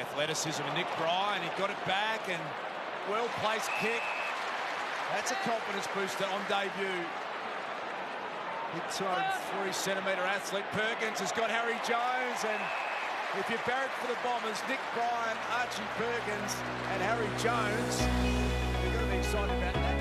athleticism of Nick Bryan. He got it back and well-placed kick. That's a confidence booster on debut. Big 203 centimetre athlete Perkins has got Harry Jones and if you're barrack for the Bombers, Nick Bryan, Archie Perkins and Harry Jones, you're going to be excited about that.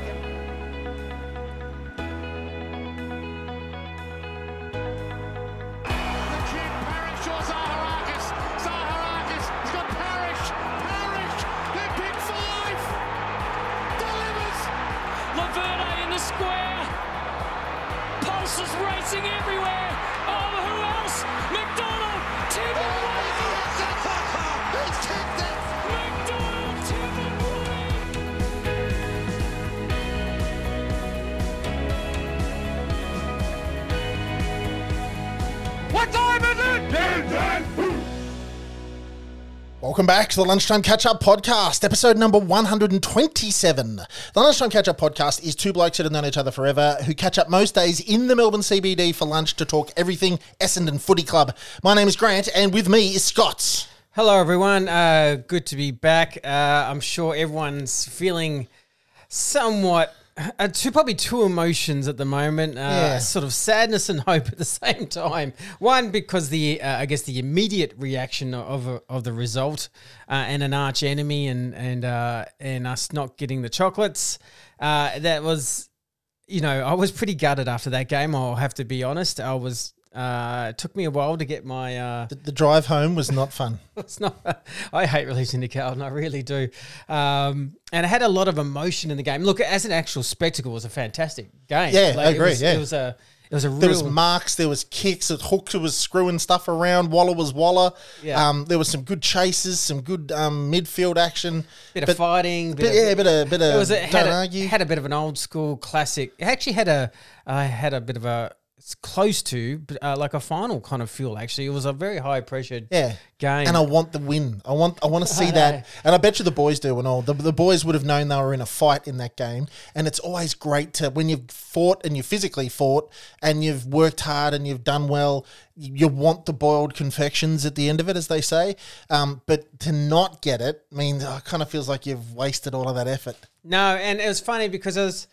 Welcome back to the Lunchtime Catch Up Podcast, episode number 127. The Lunchtime Catch Up Podcast is two blokes that have known each other forever who catch up most days in the Melbourne CBD for lunch to talk everything Essendon Footy Club. My name is Grant, and with me is Scott. Hello, everyone. Uh, good to be back. Uh, I'm sure everyone's feeling somewhat. Uh, two, probably two emotions at the moment. Uh, Yeah. Sort of sadness and hope at the same time. One because the uh, I guess the immediate reaction of of the result uh, and an arch enemy and and uh, and us not getting the chocolates. Uh, that was you know, I was pretty gutted after that game. I'll have to be honest. I was. Uh, it took me a while to get my. Uh, The, the drive home was not fun. it's not. I hate releasing the Carlton. I really do. Um, and it had a lot of emotion in the game. Look, as an actual spectacle, it was a fantastic game. Yeah, I it agree, was- yeah. it was a. It was a real. There was marks, there was kicks, Hooker was screwing stuff around, Waller was Waller. Yeah. Um, there was some good chases, some good um, midfield action. bit but- of fighting, bit Bit, of, yeah, bit of, bit of It was a, don't had, a, argue. had a bit of an old school classic. It actually had a, I had a bit of a, it's close to, uh, like a final kind of feel. Actually, it was a very high pressured Yeah. game. And I want the win. I want I want to see that. And I bet you the boys do and all. The, the boys would have known they were in a fight in that game. And it's always great to when you've fought and you physically fought and you've worked hard and you've done well, you want the boiled confections at the end of it, as they say. Um, but to not get it means oh, it kind of feels like you've wasted all of that effort. No, and it was funny because it was,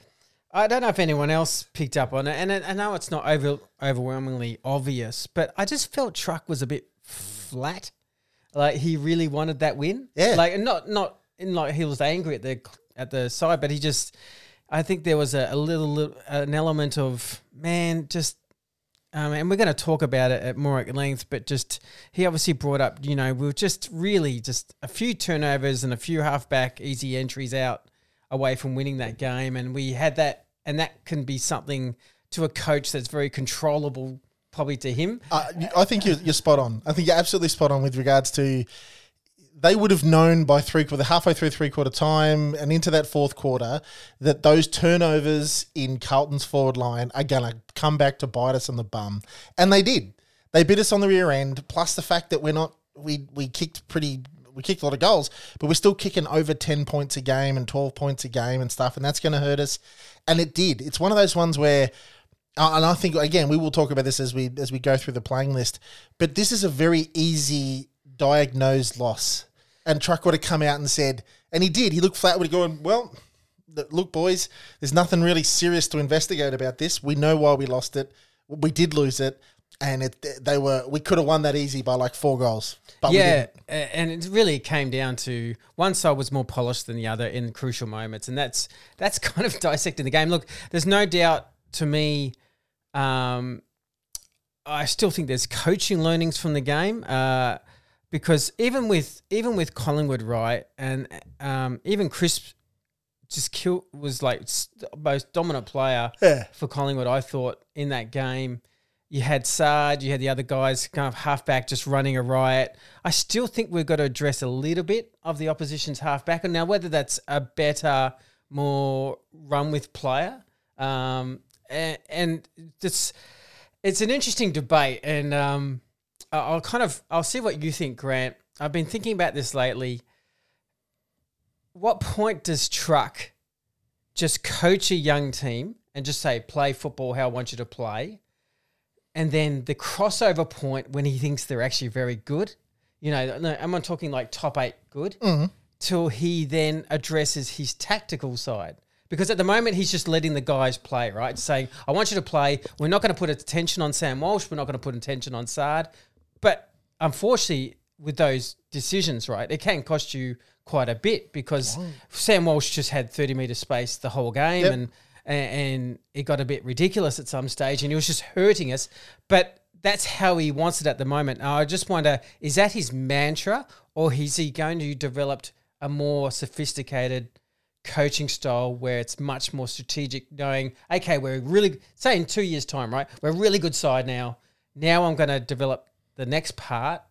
I don't know if anyone else picked up on it, and I I know it's not over, overwhelmingly obvious, but I just felt Truck was a bit flat. Like he really wanted that win. Yeah. Like and not not in like he was angry at the at the side, but he just, I think there was a, a little, little an element of man just. Um, and we're going to talk about it at more at length, but just he obviously brought up, you know, we were just really just a few turnovers and a few halfback easy entries out away from winning that game. And we had that, and that can be something to a coach that's very controllable, probably to him. Uh, I think you're, you're spot on. I think you're absolutely spot on with regards to they would have known by three quarter, halfway through three quarter time and into that fourth quarter that those turnovers in Carlton's forward line are going to come back to bite us on the bum, and they did. They bit us on the rear end. Plus the fact that we're not we we kicked pretty. We kicked a lot of goals, but we're still kicking over 10 points a game and 12 points a game and stuff, and that's going to hurt us. And it did. It's one of those ones where uh, and I think again we will talk about this as we as we go through the playing list. But this is a very easy diagnosed loss. And Truck would have come out and said, and he did. He looked flat. Would gone, well, look, boys, there's nothing really serious to investigate about this. We know why we lost it. We did lose it, and it they were we could have won that easy by like four goals. But yeah, and it really came down to one side was more polished than the other in crucial moments, and that's that's kind of dissecting the game. Look, there's no doubt to me. Um, I still think there's coaching learnings from the game. Uh, because even with even with Collingwood, right, and um, even Chris just kill was like the most dominant player Yeah. for Collingwood. I thought in that game, you had Saad, you had the other guys kind of halfback just running a riot. I still think we've got to address a little bit of the opposition's halfback, and now whether that's a better, more run with player, um, and, and it's it's an interesting debate, and um, I'll kind of I'll see what you think, Grant. I've been thinking about this lately. What point does Truck just coach a young team and just say, play football how I want you to play? And then the crossover point when he thinks they're actually very good, you know, no, I'm not talking like top eight good, Mm-hmm. till he then addresses his tactical side. Because at the moment he's just letting the guys play, right? Saying, "I want you to play. We're not going to put attention on Sam Walsh. We're not going to put attention on Saad." But unfortunately, with those decisions, right, it can cost you quite a bit because Sam Walsh just had 30 meter space the whole game Yep. and and it got a bit ridiculous at some stage and he was just hurting us. But that's how he wants it at the moment. Now, I just wonder is that his mantra or is he going to develop a more sophisticated coaching style where it's much more strategic, knowing, okay, we're really, say in two years' time, right? We're a really good side now. Now I'm going to develop the next part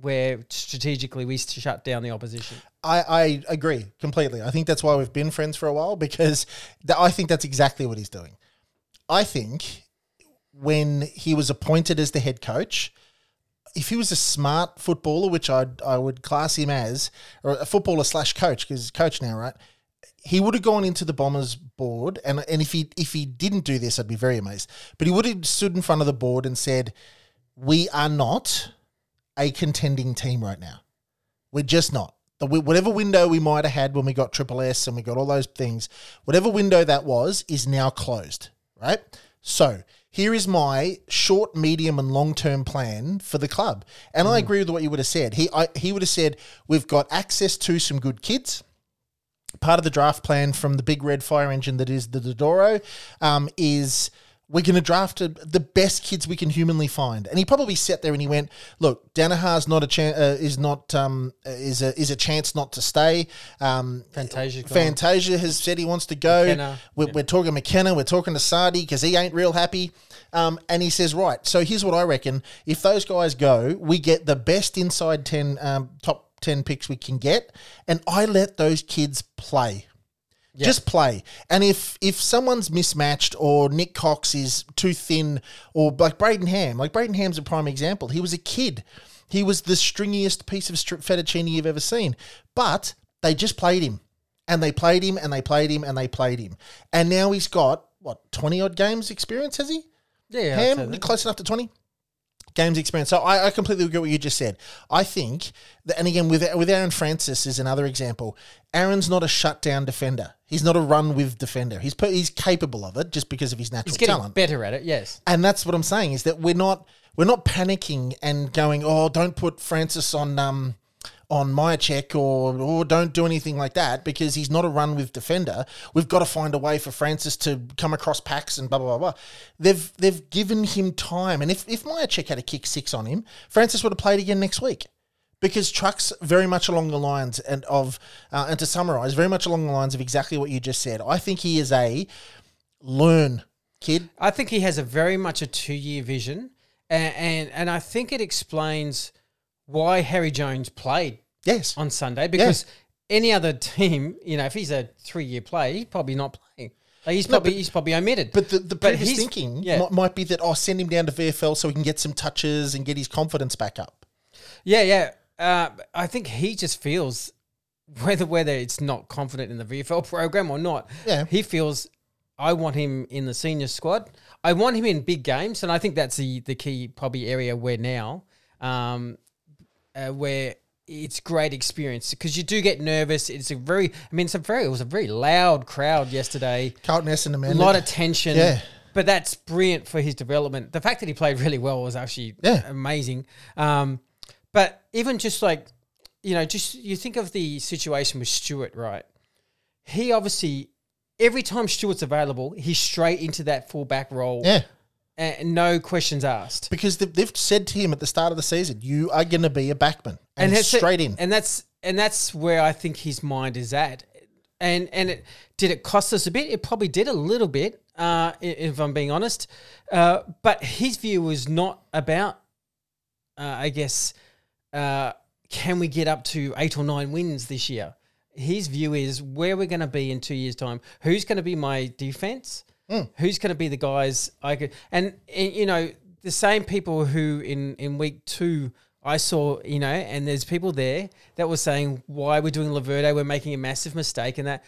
where strategically we shut down the opposition. I, I agree completely. I think that's why we've been friends for a while because th- I think that's exactly what he's doing. I think when he was appointed as the head coach, if he was a smart footballer, which I I would class him as, or a footballer slash coach because he's coach now, right? He would have gone into the Bombers board, and and if he if he didn't do this, I'd be very amazed. But he would have stood in front of the board and said, "We are not a contending team right now. We're just not. The, whatever window we might have had when we got Triple S and we got all those things, whatever window that was, is now closed, right? So here is my short, medium, and long term plan for the club. And I agree with what you would have said. He I, he would have said we've got access to some good kids part of the draft plan from the big red fire engine that is the Dodoro um, is we're going to draft a, the best kids we can humanly find. And he probably sat there and he went, "Look, Daniher's not a chance. Uh, is not um, is a is a chance not to stay. Um, Fantasia. Fantasia has said he wants to go. We're, we're talking McKenna. We're talking to Sardi because he ain't real happy. Um, and he says, right. So here's what I reckon: if those guys go, we get the best inside ten um, top ten picks we can get, and I let those kids play. Just play. And if if someone's mismatched or Nick Cox is too thin or like Brayden Ham, like Brayden Ham's a prime example. He was a kid. He was the stringiest piece of stri- fettuccine you've ever seen. But they just played him. And they played him and they played him and they played him. And now he's got what, 20 odd games experience, has he? Yeah, Ham, close enough to 20? Games experience. So I, I completely agree with what you just said. I think that, and again, with with Aaron Francis is another example. Aaron's not a shutdown defender. He's not a run with defender. He's per- he's capable of it just because of his natural He's getting talent. better at it, yes. And that's what I'm saying is that we're not we're not panicking and going, oh, don't put Francis on um on my or or don't do anything like that because he's not a run with defender. We've got to find a way for Francis to come across packs and blah blah blah. blah. They've they've given him time, and if if Myercheck had a kick six on him, Francis would have played again next week. Because Truck's very much along the lines and of uh, and to summarize, very much along the lines of exactly what you just said. I think he is a learn kid. I think he has a very much a two year vision, and, and and I think it explains why Harry Jones played Yes, on Sunday because any other team, you know, if he's a three year play, he's probably not playing. Like he's probably he's probably omitted. But the, the But previous thinking yeah. might, might be that oh, send him down to VFL so he can get some touches and get his confidence back up. Yeah, yeah. Uh, I think he just feels whether whether it's not confident in the VFL program or not. Yeah. he feels I want him in the senior squad. I want him in big games, and I think that's the the key probably area where now, um, uh, where it's great experience because you do get nervous. It's a very, I mean, it's a very, it was a very loud crowd yesterday. Carlton Essendon, A lot of tension. Yeah. But that's brilliant for his development. The fact that he played really well was actually Yeah. amazing. Um, but even just like, you know, just you think of the situation with Stewart, right? He obviously, every time Stewart's available, he's straight into that fullback role. yeah, And no questions asked. because they've, they've said to him at the start of the season, you are going to be a backman, and, that's it. straight in. And that's and that's where I think his mind is at. And and it did it cost us a bit? It probably did a little bit, uh, if I'm being honest. Uh, but his view was not about, uh, I guess, uh, can we get up to eight or nine wins this year? His view is where we're going to be in two years' time. Who's going to be my defense? Mm. Who's going to be the guys I could? And, and you know the same people who in in week two I saw, you know, and there's people there that were saying why we're doing Laverde, we're making a massive mistake, and that.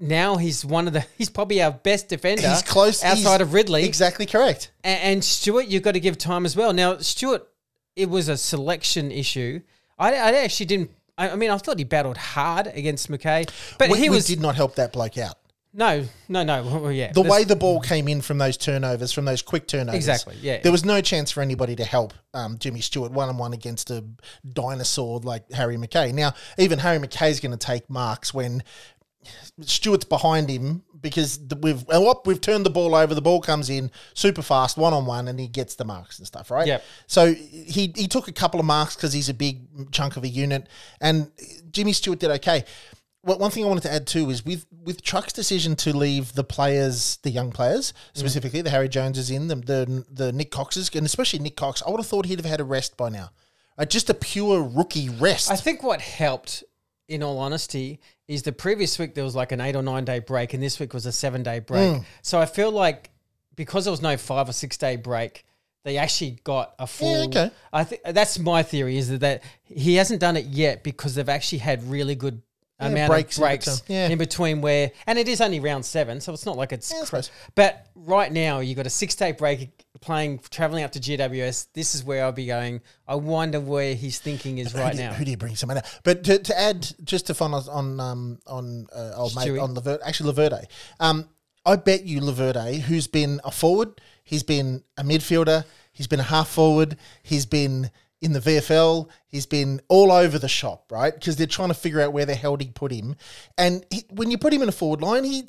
Now he's one of the. He's probably our best defender. He's close outside he's of Ridley. Exactly correct. And, Stewart, you've got to give time as well. Now, Stewart, it was a selection issue. I, I actually didn't. I, I mean, I thought he battled hard against McKay, but he was did not help that bloke out. No, no, no. Well, yeah, The way the ball came in from those turnovers, from those quick turnovers, Exactly, yeah. there was no chance for anybody to help um, Jimmy Stewart one on one against a dinosaur like Harry McKay. Now, even Harry McKay's going to take marks when Stewart's behind him because the, we've well, we've turned the ball over. The ball comes in super fast, one on one, and he gets the marks and stuff, right? Yep. So he he took a couple of marks because he's a big chunk of a unit, and Jimmy Stewart did okay. Well, one thing I wanted to add too is with with Truck's decision to leave the players, the young players specifically, the Harry Joneses in, the the, the Nick Coxes, and especially Nick Cox, I would have thought he'd have had a rest by now. Uh, just a pure rookie rest. I think what helped, in all honesty, is the previous week there was like an eight or nine day break, and this week was a seven day break. Hmm. So I feel like because there was no five or six day break, they actually got a full. Yeah, okay. I think that's my theory is that, that he hasn't done it yet because they've actually had really good. Yeah, amount breaks of in breaks between. Yeah. in between where and it is only round seven so it's not like it's Yeah, suppose. but right now you've got a six day break playing traveling up to GWS this is where I'll be going I wonder where his thinking is right who, do- now who do you bring someone out? But to, to add, just to fun on um, on uh, old mate on Levert, actually Laverde. Um, I bet you Laverde, who's been a forward, he's been a midfielder, he's been a half forward, he's been in the VFL, he's been all over the shop, right? Because they're trying to figure out where the hell he put him. And he, when you put him in a forward line, he.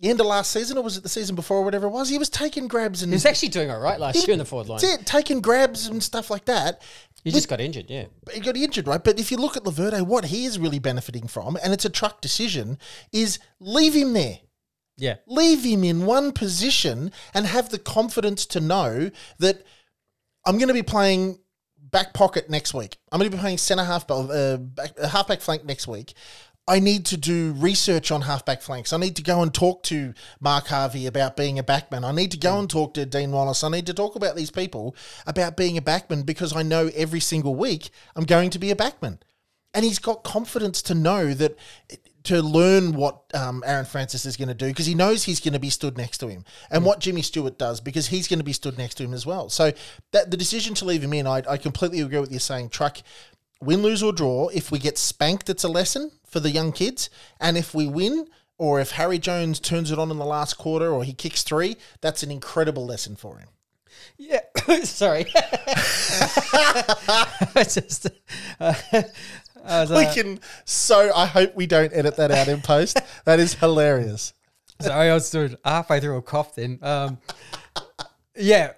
The end of last season, or was it the season before, or whatever it was? He was taking grabs and He was actually doing all right last year in the forward line. That's it, taking grabs and stuff like that. He just got injured, yeah. he got injured, right? But if you look at Laverde, what he is really benefiting from, and it's a truck decision, is leave him there. Yeah. Leave him in one position and have the confidence to know that I'm going to be playing back pocket next week. I'm going to be playing centre half, uh, back, uh, halfback flank next week. I need to do research on halfback flanks. I need to go and talk to Mark Harvey about being a backman. I need to go and talk to Dean Wallace. I need to talk about these people about being a backman because I know every single week I'm going to be a backman. And he's got confidence to know that to learn what um, Aaron Francis is going to do because he knows he's going to be stood next to him, and what Jimmy Stewart does because he's going to be stood next to him as well. So that the decision to leave him in, I, I completely agree with you saying, Truck, win, lose or draw. If we get spanked, it's a lesson for the young kids, and if we win. Or if Harry Jones turns it on in the last quarter, or he kicks three, that's an incredible lesson for him. Yeah. Sorry. I just, uh, was, We uh, can so. I hope we don't edit that out in post. That is hilarious. Sorry, I was doing halfway through a cough then. Um, yeah,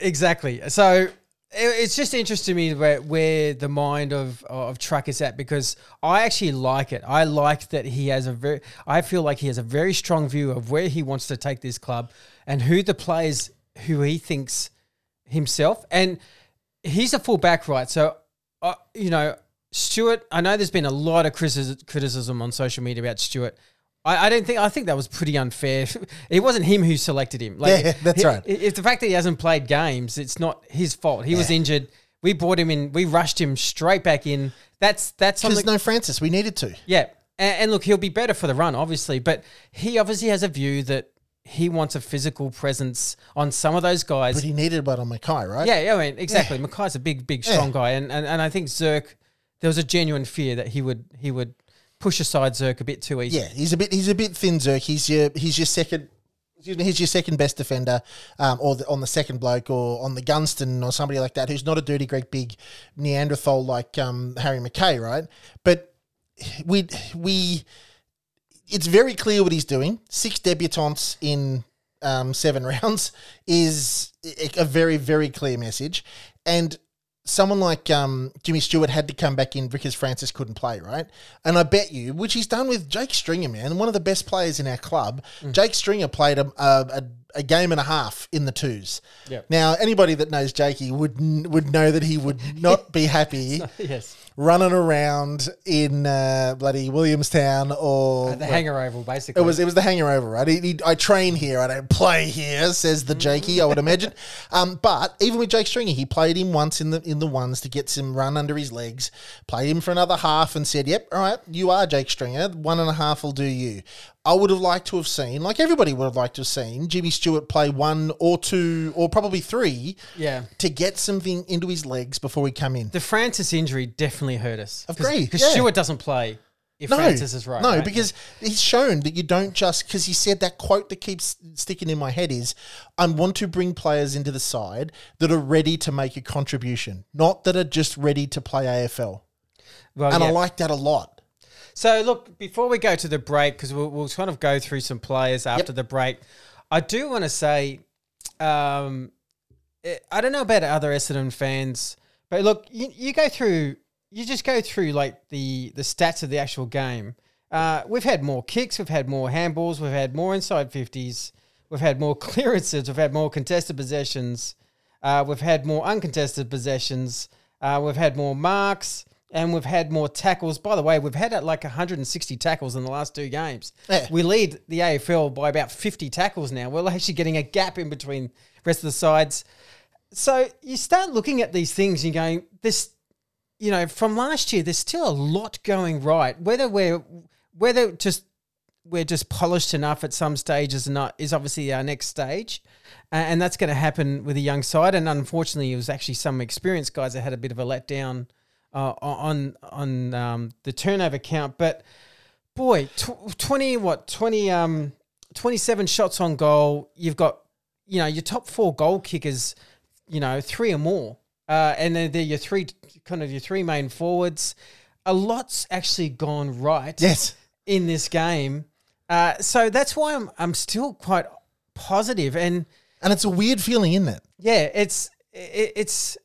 exactly. So it, it's just interesting to me where, where the mind of of Truck is at because I actually like it. I like that he has a very. I feel like he has a very strong view of where he wants to take this club and who the players who he thinks himself and he's a full back right. So uh, you know. Stewart, I know there's been a lot of criticism, on social media about Stewart. I, I don't think I think that was pretty unfair. It wasn't him who selected him. Like, Yeah, that's he- right. If the fact that he hasn't played games, it's not his fault. He was injured. We brought him in. We rushed him straight back in. That's that's Because no Francis, we needed to. Yeah, and, and look, he'll be better for the run, obviously, but he obviously has a view that he wants a physical presence on some of those guys. But he needed one on McKay, right? Yeah, yeah, I mean, exactly. McKay's a big, big, strong Yeah. guy, and, and and I think Zerk, there was a genuine fear that he would he would push aside Zerk a bit too easy. Yeah, he's a bit he's a bit thin, Zerk. He's your he's your second. excuse me, He's your second best defender, um, or the, on the second bloke, or on the Gunston, or somebody like that, who's not a dirty Greek big Neanderthal like um, Harry McKay, right? But we we, it's very clear what he's doing. Six debutantes in um, seven rounds is a very very clear message, and someone like um, Jimmy Stewart had to come back in because Francis couldn't play, right? And I bet you, which he's done with Jake Stringer, man, one of the best players in our club. Jake Stringer played a, a, a, game and a half in the twos. Yep. Now, anybody that knows Jakey would n- would know that he would not be happy yes, running around in uh, bloody Williamstown or the Hangar oval basically. it was it was the hanger over, right? He, he, I train here, I don't play here, says the Jakey. I would imagine. Um, but even with Jake Stringer, he played him once in the in the ones to get some run under his legs. Played him for another half and said, "Yep, all right, you are Jake Stringer. One and a half will do you." I would have liked to have seen, like everybody would have liked to have seen, Jimmy Stewart play one or two or probably three Yeah. to get something into his legs before he come in. The Francis injury definitely hurt us. Agree, Because yeah. Stewart doesn't play if Francis is right. No, right? because he's shown that you don't just because he said that quote that keeps sticking in my head is I want to bring players into the side that are ready to make a contribution, not that are just ready to play AFL. Well, And I like that a lot. So look, before we go to the break, because we'll, we'll kind of go through some players after the break, I do want to say, um, eh, I don't know about other Essendon fans, but look, you, you go through, you just go through like the the stats of the actual game. Uh, we've had more kicks, we've had more handballs, we've had more inside fifties, we've had more clearances, we've had more contested possessions, uh, we've had more uncontested possessions, uh, we've had more marks, and we've had more tackles. By the way, we've had uh, like 160 tackles in the last two games. Yeah. We lead the AFL by about 50 tackles now. We're actually getting a gap in between the rest of the sides. So you start looking at these things and going, this, you know, from last year, there's still a lot going right. Whether we're, whether just we're just polished enough at some stages or not is obviously our next stage. Uh, and that's going to happen with a young side. And unfortunately, it was actually some experienced guys that had a bit of a letdown uh, on on um, the turnover count. But boy, tw- 20, what, 20, um, 27 shots on goal. You've got, you know, your top four goal kickers, you know, three or more. Uh, and then they're your three, kind of your three main forwards. A lot's actually gone right Yes. in this game. Uh, so that's why I'm I'm still quite positive, and And it's a weird feeling, isn't it? yeah, it's it, it's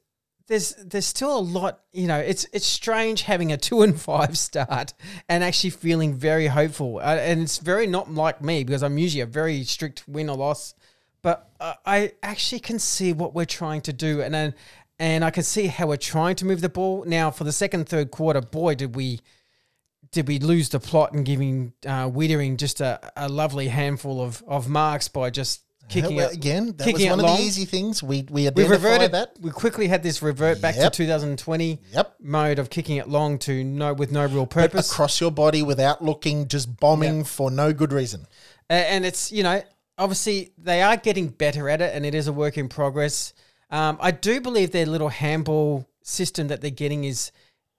there's there's still a lot. You know, it's it's strange having a two and five start and actually feeling very hopeful, uh, and it's very not like me because I'm usually a very strict win or loss, but uh, I actually can see what we're trying to do, and then. And I can see how we're trying to move the ball now for the second, third quarter. Boy, did we did we lose the plot and giving uh, Weitering just a, a lovely handful of, of marks by just kicking Well, it again, that was one of long. the easy things. We we We reverted that. We quickly had this revert back Yep. to 2020 Yep. mode of kicking it long to no with no real But purpose. across your body without looking, just bombing for no good reason. A- and it's you know obviously they are getting better at it and it is a work in progress um, i do believe their little handball system that they're getting is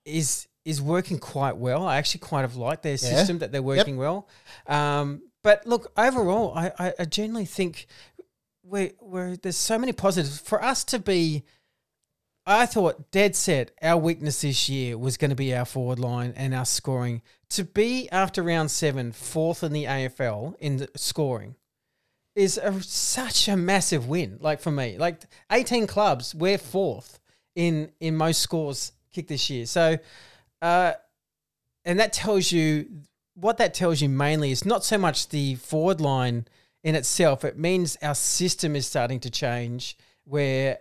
is is working quite well i actually quite have liked their system that they're working well um, but look overall i i, I generally think we we're there's so many positives for us to be I thought dead set our weakness this year was going to be our forward line and our scoring. To be after round seven fourth in the AFL in scoring is a, such a massive win. Like for me, like eighteen clubs, we're fourth in in most scores kicked this year. So, uh, and that tells you what that tells you mainly is not so much the forward line in itself. It means our system is starting to change where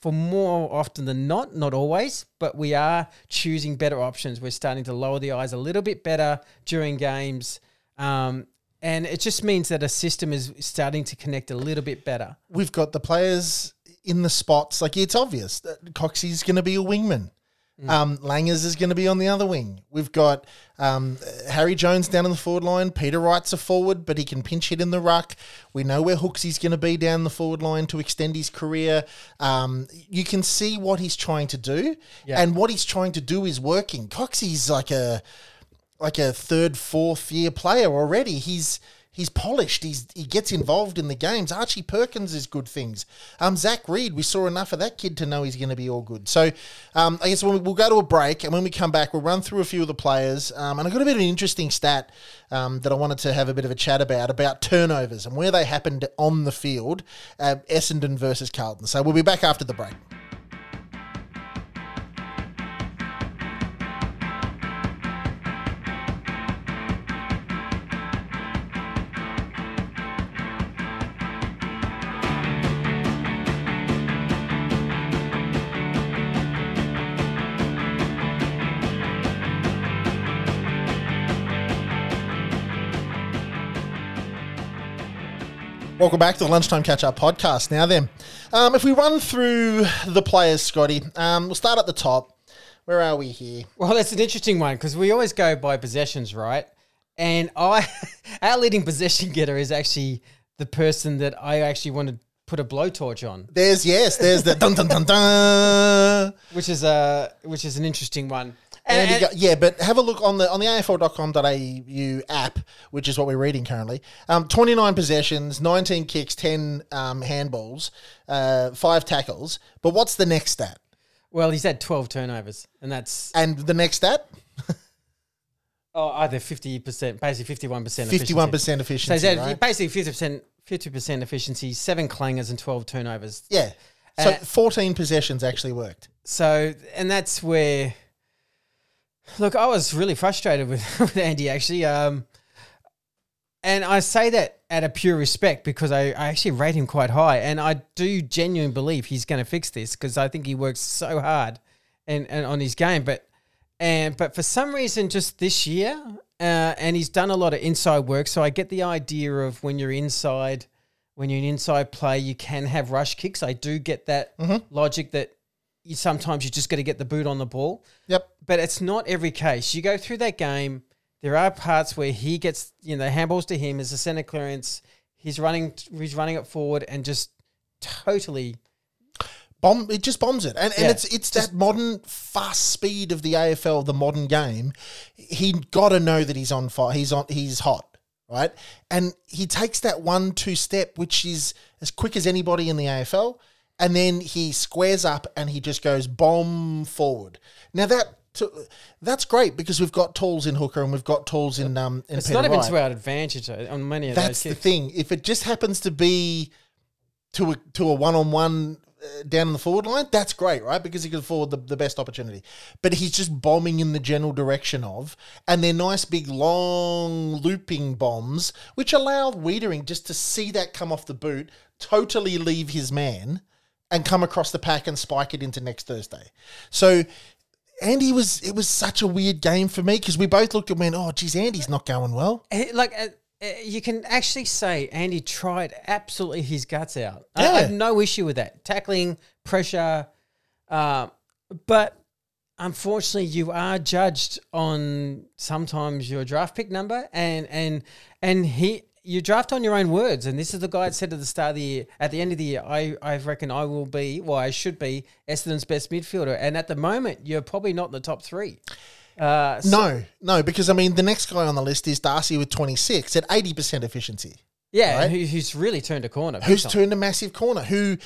for more often than not, not always, but we are choosing better options. We're starting to lower the eyes a little bit better during games. Um, and it just means that a system is starting to connect a little bit better. We've got the players in the spots. Like it's obvious that Coxie's going to be a wingman. Um, Langers is going to be on the other wing. We've got um, Harry Jones down in the forward line. Peter Wright's a forward, but he can pinch hit in the ruck. We know where Hooksy's going to be down the forward line to extend his career. Um, you can see what he's trying to do, and what he's trying to do is working. Coxie's like a like a third, fourth year player already. He's he's polished. He's he gets involved in the games. Archie Perkins is good things. Um, Zach Reid, we saw enough of that kid to know he's going to be all good. So, um, I guess we'll, we'll go to a break, and when we come back, we'll run through a few of the players. Um, and I got a bit of an interesting stat um, that I wanted to have a bit of a chat about about turnovers and where they happened on the field. Uh, Essendon versus Carlton. So we'll be back after the break. Welcome back to the Lunchtime Catch Up podcast. Now, then, um, if we run through the players, Scotty, um, we'll start at the top. Where are we here? Well, that's an interesting one because we always go by possessions, right? and I, our leading possession getter is actually the person that I actually want to put a blowtorch on, There's yes, there's the dun dun dun dun. which is a which is an interesting one. And, And, yeah, but have a look on the on the AFL.com.au app, which is what we're reading currently. Um, 29 possessions, 19 kicks, 10 um, handballs, uh, five tackles. But what's the next stat? well, he's had twelve turnovers, and that's And the next stat? oh, either fifty percent, basically fifty-one percent, 51% efficiency. So he's had right? basically fifty percent, fifty percent efficiency, seven clangers and twelve turnovers. Yeah. So Uh, 14 possessions actually worked. So, and that's where, look, I was really frustrated with, with Andy actually. Um, and I say that out of pure respect because I, I actually rate him quite high. And I do genuinely believe he's going to fix this because I think he works so hard and, and on his game. But, and, but for some reason, just this year, uh, and he's done a lot of inside work. So I get the idea of when you're inside, when you're an inside play, you can have rush kicks. I do get that logic that you sometimes you just got to get the boot on the ball. Yep. But it's not every case. You go through that game, there are parts where he gets, you know, handballs to him as a center clearance. He's running, he's running it forward and just totally. Bomb it just bombs it. And, and Yeah. it's it's that modern fast speed of the AFL, the modern game. He gotta know that he's on fire. He's on he's hot. Right? And he takes that one, two step, which is as quick as anybody in the AFL, and then he squares up and he just goes bomb forward. Now that to, that's great because we've got tools in hooker and we've got tools in um in It's Peter not even Wright. to our advantage on many of That's those the thing. If it just happens to be to a to a one on one down in the forward line, that's great, right? Because he can afford the, the best opportunity. But he's just bombing in the general direction of, and they're nice big long looping bombs, which allow Weitering just to see that come off the boot, totally leave his man, and come across the pack and spike it into next Thursday. So. Andy was it was such a weird game for me because we both looked at me and went, oh geez, Andy's not going well. Eh, Like, uh, you can actually say Andy tried absolutely his guts out. I- I have no issue with that. Tackling, pressure. Uh, but unfortunately, you are judged on sometimes your draft pick number, and and and he. You draft on your own words, and this is the guy that said at the start of the year, at the end of the year, I, I reckon I will be, well, I should be Essendon's best midfielder. And at the moment, you're probably not in the top three. Uh, so- No, no, because I mean the next guy on the list is Darcy with twenty six at eighty percent efficiency. yeah, right? who, who's really turned a corner. Who's time. turned a massive corner? Who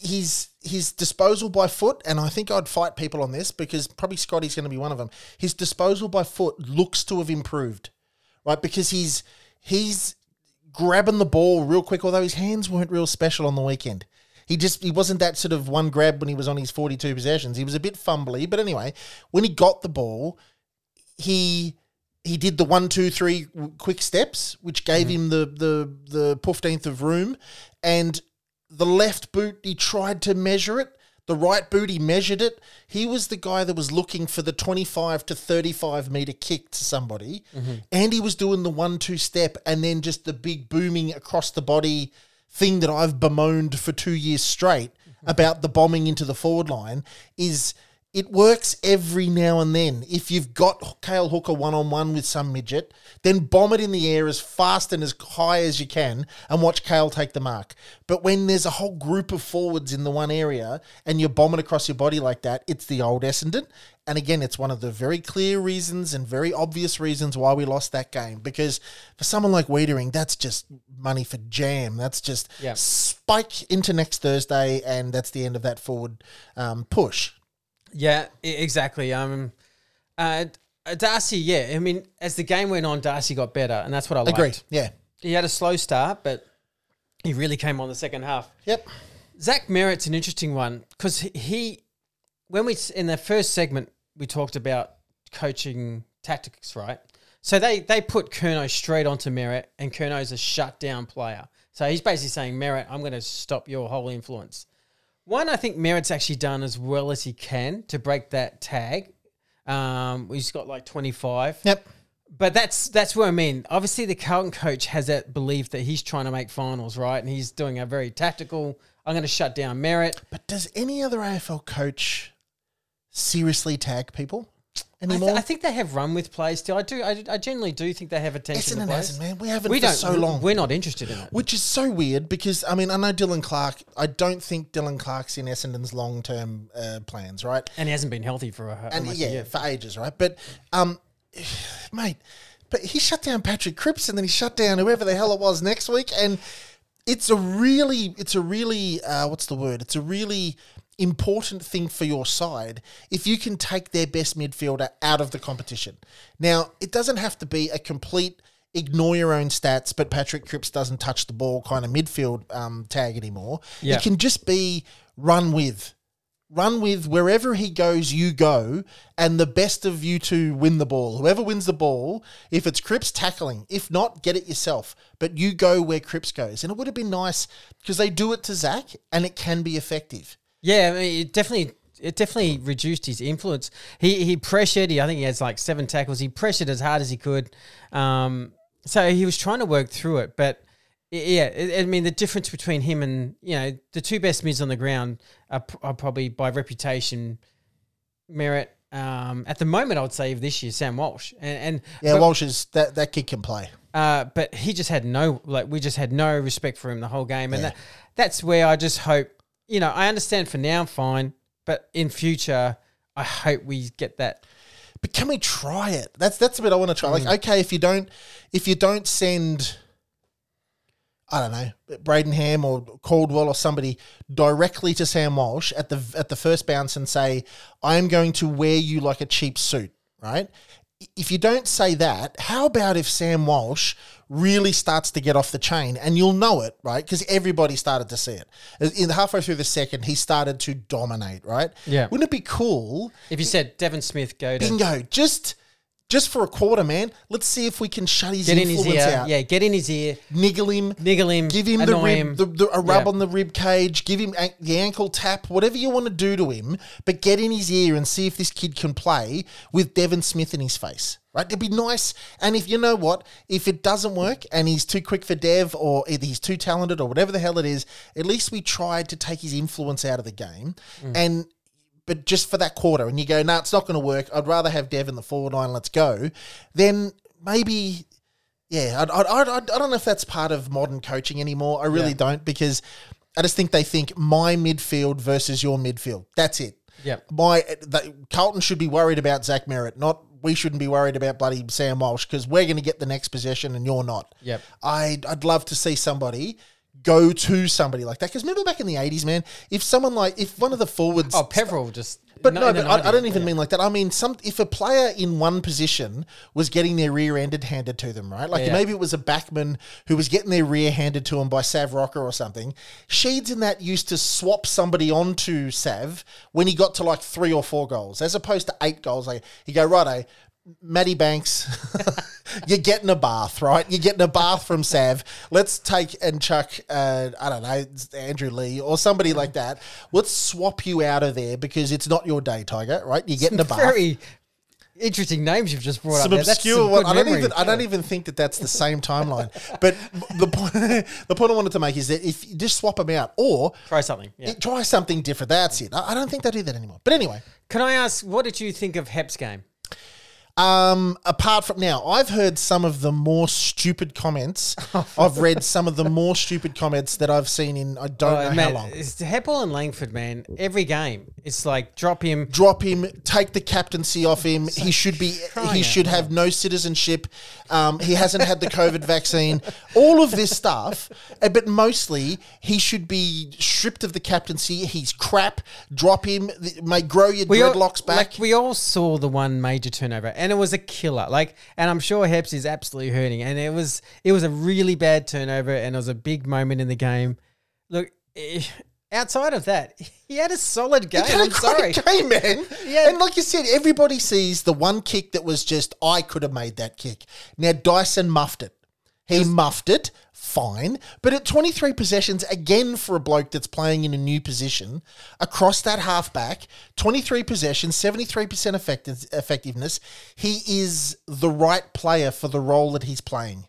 his his disposal by foot, and I think I'd fight people on this because probably Scotty's going to be one of them. His disposal by foot looks to have improved, right? Because he's he's grabbing the ball real quick, although his hands weren't real special on the weekend. He just he wasn't that sort of one grab when he was on his forty two possessions. He was a bit fumbly, but anyway, when he got the ball, he he did the one, two, three quick steps, which gave mm-hmm. him the the the fifteenth of room, and the left boot he tried to measure it. The right boot he measured it. He was the guy that was looking for the twenty-five to thirty-five meter kick to somebody, mm-hmm. and he was doing the one-two step, and then just the big booming across the body thing that I've bemoaned for two years straight mm-hmm. about the bombing into the forward line is it works every now and then. If you've got Cale Hooker one on one with some midget, then bomb it in the air as fast and as high as you can and watch Cale take the mark. But when there's a whole group of forwards in the one area and you're bombing across your body like that, it's the old Essendon. And again, it's one of the very clear reasons and very obvious reasons why we lost that game. Because for someone like Weitering, that's just money for jam. That's just Yeah. spike into next Thursday, and that's the end of that forward um, push. Yeah, exactly. Um, uh, Darcy, yeah. I mean, as the game went on, Darcy got better, and that's what I liked. Agreed. Yeah. He had a slow start, but he really came on the second half. Yep. Zach Merrett's an interesting one because he, when we in the first segment we talked about coaching tactics, right? So they they put Curnow straight onto Merrett, and Curnow's a shutdown player. So he's basically saying, Merrett, I'm going to stop your whole influence. One, I think Merrett's actually done as well as he can to break that tag. Um, he's got like 25. Yep. But that's that's what I mean. Obviously, the Carlton coach has that belief that he's trying to make finals, right? And he's doing a very tactical. I'm going to shut down Merrett. But does any other AFL coach seriously tag people? I, anymore. th- I think they have run with play still. I do. I, I genuinely do think they have attention to Essendon hasn't, man. We haven't We for don't. so long. We're not interested in it. Which is so weird because I mean I know Dylan Clarke. I don't think Dylan Clarke's in Essendon's long term uh, plans, right? And he hasn't been healthy for a, And almost a yeah, year. for ages, right? But um, mate, but he shut down Patrick Cripps and then he shut down whoever the hell it was next week, and it's a really, it's a really, uh, what's the word? It's a really important thing for your side if you can take their best midfielder out of the competition. Now, it doesn't have to be a complete ignore your own stats, but Patrick Cripps doesn't touch the ball kind of midfield um, tag anymore. Yeah. It can just be run with run with wherever he goes, you go, and the best of you two win the ball. Whoever wins the ball, if it's Cripps tackling, if not, get it yourself. But you go where Cripps goes. And it would have been nice because they do it to Zach and it can be effective. Yeah, I mean, it definitely. It definitely reduced his influence. He he pressured. He, I think he has like seven tackles. He pressured as hard as he could. Um, so he was trying to work through it, but yeah, I I mean the difference between him and you know the two best mids on the ground are, are probably by reputation, merit. Um, at the moment, I would say this year, Sam Walsh, and, and Yeah, but, Walsh is that, that kid can play. uh, but he just had no like we just had no respect for him the whole game, and Yeah. that, that's where I just hope you know I understand for now, fine, but in future, I hope we get that. But can we try it? That's that's the bit I want to try. Like, mm. okay, if you don't if you don't send I don't know, Brayden Ham or Caldwell or somebody directly to Sam Walsh at the at the first bounce and say, I am going to wear you like a cheap suit, right? If you don't say that, how about if Sam Walsh really starts to get off the chain and you'll know it, right? Because everybody started to see it. Uh, in the halfway through the second, he started to dominate, right? Yeah. Wouldn't it be cool If you said Devon Smith go to Bingo. Just just for a quarter, man. Let's see if we can shut his get in his influence ear, out. yeah, get in his ear, Niggle him. niggle him, Give him the rib, him. the, the, a rub Yeah. on the rib cage. Give him an- the ankle tap, whatever you want to do to him. But get in his ear and see if this kid can play with Devon Smith in his face. Right? It'd be nice. And if you know what, if it doesn't work and he's too quick for Dev or either he's too talented or whatever the hell it is, at least we tried to take his influence out of the game. Mm. And but just for that quarter, and you go, no, it's not going to work. I'd rather have Dev in the forward line. Let's go. Then maybe yeah, I, I, I, I don't know if that's part of modern coaching anymore. I really Yeah. don't because I just think they think my midfield versus your midfield. That's it. Yeah, My the, Carlton should be worried about Zach Merrett, not we shouldn't be worried about bloody Sam Walsh because we're going to get the next possession and you're not. Yep. I'd, I'd love to see somebody go to somebody like that because remember back in the 80s, man, if someone like, if one of the forwards. oh, Peverill just. But no- no, but I, I don't even yeah. mean like that. I mean, some if a player in one position was getting their rear ended handed to them, right? Like Yeah. maybe it was a backman who was getting their rear handed to him by Sav Rocca or something. Sheeds in that used to swap somebody onto Sav when he got to like three or four goals, as opposed to eight goals. Like you go, righto, Matty Banks, you're getting a bath, right? You're getting a bath from Sav. Let's take and chuck, uh, I don't know, Andrew Lee or somebody like that. Let's swap you out of there because it's not your day, Tiger, right? You're getting a bath. Very interesting names you've just brought some up. obscure some one. I don't even. I don't even think that that's the same timeline. But the point, the point I wanted to make is that if you just swap them out or Try something. Yeah. try something different, that's it. I don't think they do that anymore. But anyway, Can I ask, what did you think of Hep's game? Um, apart from now, I've heard some of the more stupid comments. I've read some of the more stupid comments that I've seen in I don't know man, how long. It's Heppell and Langford, man. Every game, it's like drop him. Drop him, take the captaincy off him. he should be. He out should have no citizenship. Um, he hasn't had the COVID vaccine. All of this stuff, uh, but mostly he should be stripped of the captaincy. He's crap. Drop him. th- May grow your all- dreadlocks back. Like we all saw the one major turnover, and it was a killer. Like, and I'm sure Heps is absolutely hurting, and it was it was a really bad turnover, and it was a big moment in the game. Look, eh, outside of that, he had a solid game. He had a I'm sorry. game, man. Yeah. And like you said, everybody sees the one kick that was just, I could have made that kick. Now, Dyson muffed it. He muffed it, fine. But at 23 possessions, again for a bloke that's playing in a new position, across that halfback, 23 possessions, 73% effective, effectiveness, he is the right player for the role that he's playing.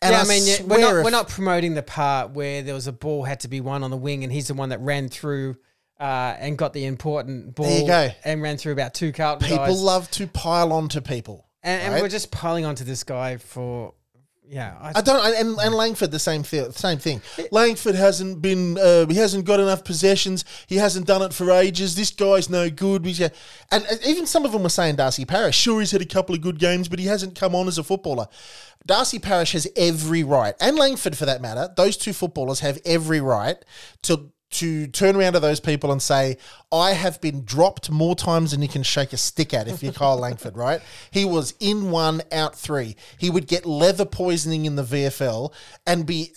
And yeah, I mean, yeah, we're not we're not promoting the part where there was a ball had to be won on the wing, and he's the one that ran through uh, and got the important ball There you go. and ran through about two Carlton People guys. love to pile on to people. and, and we're just piling onto this guy for, yeah. I, I don't, and, and Langford the same thing. Same thing. Langford hasn't been, uh, he hasn't got enough possessions. He hasn't done it for ages. This guy's no good. We- And even some of them were saying Darcy Parish. Sure, he's had a couple of good games, but he hasn't come on as a footballer. Darcy Parish has every right, and Langford for that matter. Those two footballers have every right to to turn around to those people and say, I have been dropped more times than you can shake a stick at if you're Kyle Langford, right? He was in one, out three. He would get leather poisoning in the VFL and be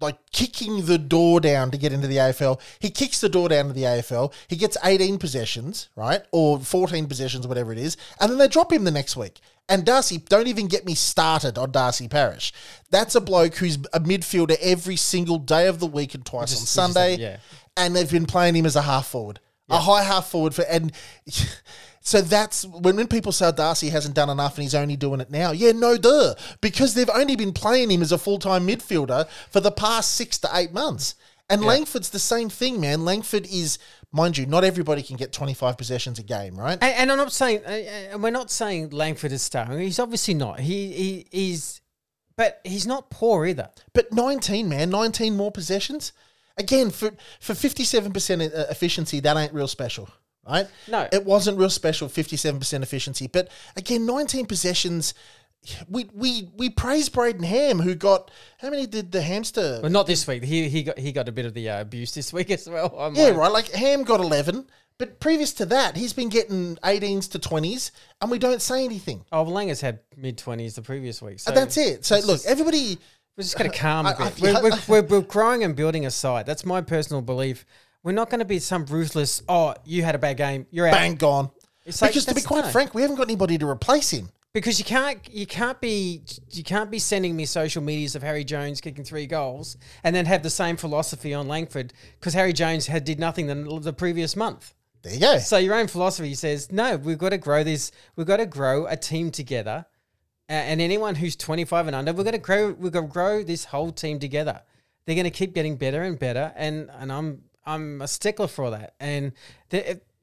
like kicking the door down to get into the AFL. He kicks the door down to the AFL. He gets 18 possessions, right? Or 14 possessions, whatever it is. And then they drop him the next week. And Darcy, don't even get me started on Darcy Parish. That's a bloke who's a midfielder every single day of the week and twice on just- Sunday. yeah. And they've been playing him as a half forward, a high half forward for and. So that's when, when people say Darcy hasn't done enough and he's only doing it now. Yeah, no, duh. Because they've only been playing him as a full time midfielder for the past six to eight months. And Langford's the same thing, man. Langford is, mind you, not everybody can get 25 possessions a game, right? And, and I'm not saying, uh, uh, and we're not saying Langford is starring. He's obviously not. He, he he's, but he's not poor either. But 19, man, 19 more possessions. Again, for, for 57% e- efficiency, that ain't real special, right? No. It wasn't real special, 57% efficiency. But again, 19 possessions. We we we praise Brayden Ham, who got how many did the hamster? But not this week. He he got he got a bit of the uh, abuse this week as well. I'm yeah, like- right. Like Ham got eleven, but previous to that, he's been getting 18s to 20s, and we don't say anything. Oh, well, Langer's had mid twenties the previous week. So And that's it. So look, everybody. We're just going to calm a I- I- bit. we're, we're, we're, we're growing and building a side. That's my personal belief. We're not going to be some ruthless. Oh, you had a bad game. You're out. Bang gone. Like, because to be quite frank, we haven't got anybody to replace him. Because you can't you can't be you can't be sending me social medias of Harry Jones kicking three goals and then have the same philosophy on Langford because Harry Jones had did nothing the, the previous month. There you go. So your own philosophy says no, we've got to grow this. We've got to grow a team together, and anyone who's twenty five and under, we're going to grow. We've got to grow this whole team together. They're going to keep getting better and better, and and I'm I'm a stickler for that. And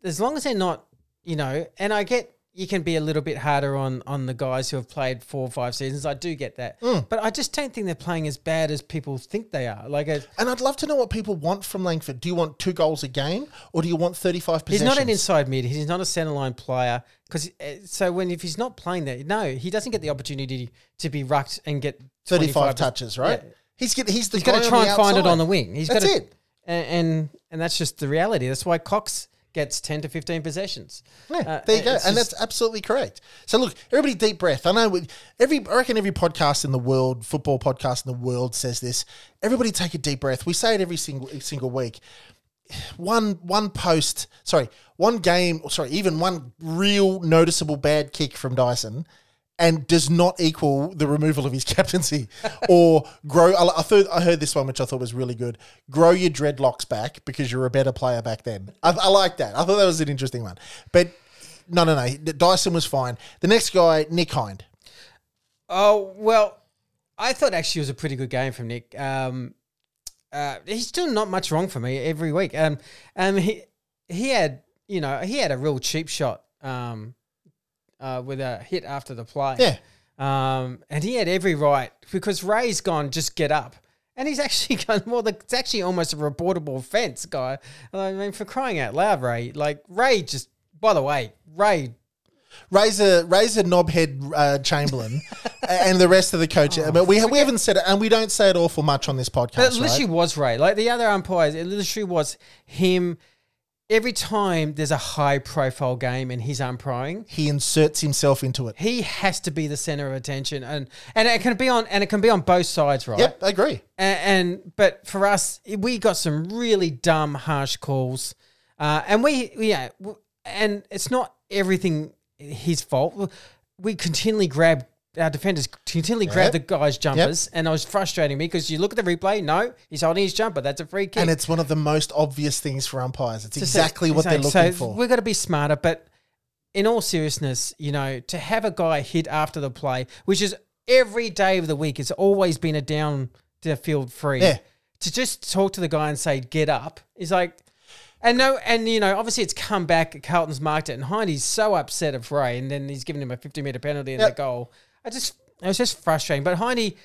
as long as they're not, you know, and I get you can be a little bit harder on on the guys who have played four or five seasons. I do get that, Mm. but I just don't think they're playing as bad as people think they are. Like a, And I'd love to know what people want from Langford. Do you want two goals a game, or do you want 35 He's not an inside mid. He's not a centre line player. Because so when if he's not playing there, no, he doesn't get the opportunity to be rucked and get 35 touches, right? Yeah. He's get, he's the He's got to try and find it on the wing. He's That's got to, it. And, and and that's just the reality. That's why Cox gets ten to fifteen possessions. Yeah, Uh, there you go, and that's absolutely correct. So look, everybody, deep breath. I know we, every. I reckon every podcast in the world, football podcast in the world, says this. Everybody, take a deep breath. We say it every single single week. One one post, sorry, one game, sorry, even one real noticeable bad kick from Dyson, and does not equal the removal of his captaincy or grow. I, thought I heard this one, which I thought was really good. Grow your dreadlocks back because you're a better player back then. I, I like that. I thought that was an interesting one. But no, no, no. Dyson was fine. The next guy, Nick Hind. Oh well, I thought actually it was a pretty good game from Nick. Um, uh, he's still not much wrong for me every week. Um, um, he he had you know he had a real cheap shot. Um, uh, with a hit after the play. Yeah. Um, and he had every right because Ray's gone. Just get up. And he's actually gone. Well, the, it's actually almost a reportable offence, guy. I mean, for crying out loud, Ray. Like Ray, just by the way, Ray Razor Razor Knobhead uh, Chamberlain and the rest of the coach. but we, we haven't said it, and we don't say it awful much on this But podcast. it literally right? was Ray. Like the other umpires, it literally was him. Every time there's a high profile game and he's umpiring, He inserts himself into it. he has to be the center of attention, and and it can be on and it can be on both sides, right? Yep, I agree. And, and but for us, we got some really dumb, harsh calls, uh, and we yeah, w- and it's not everything his fault. We continually grab our defenders continually grab Yep. the guys' jumpers, and it was frustrating me because you look at the replay. No, he's holding his jumper. That's a free kick. And it's one of the most obvious things for umpires. It's So- exactly what they're so looking for. We've got to be smarter, but in all seriousness, you know, to have a guy hit after the play, which is every day of the week, it's always been a down the field free. Yeah. To just talk to the guy and say, get up, is like, And no, and you know, obviously it's come back. Carlton's marked it, and Hindy's so upset of Ray, and then he's given him a fifty meter penalty and Yep. the goal. I just, it was just frustrating. But Hindy,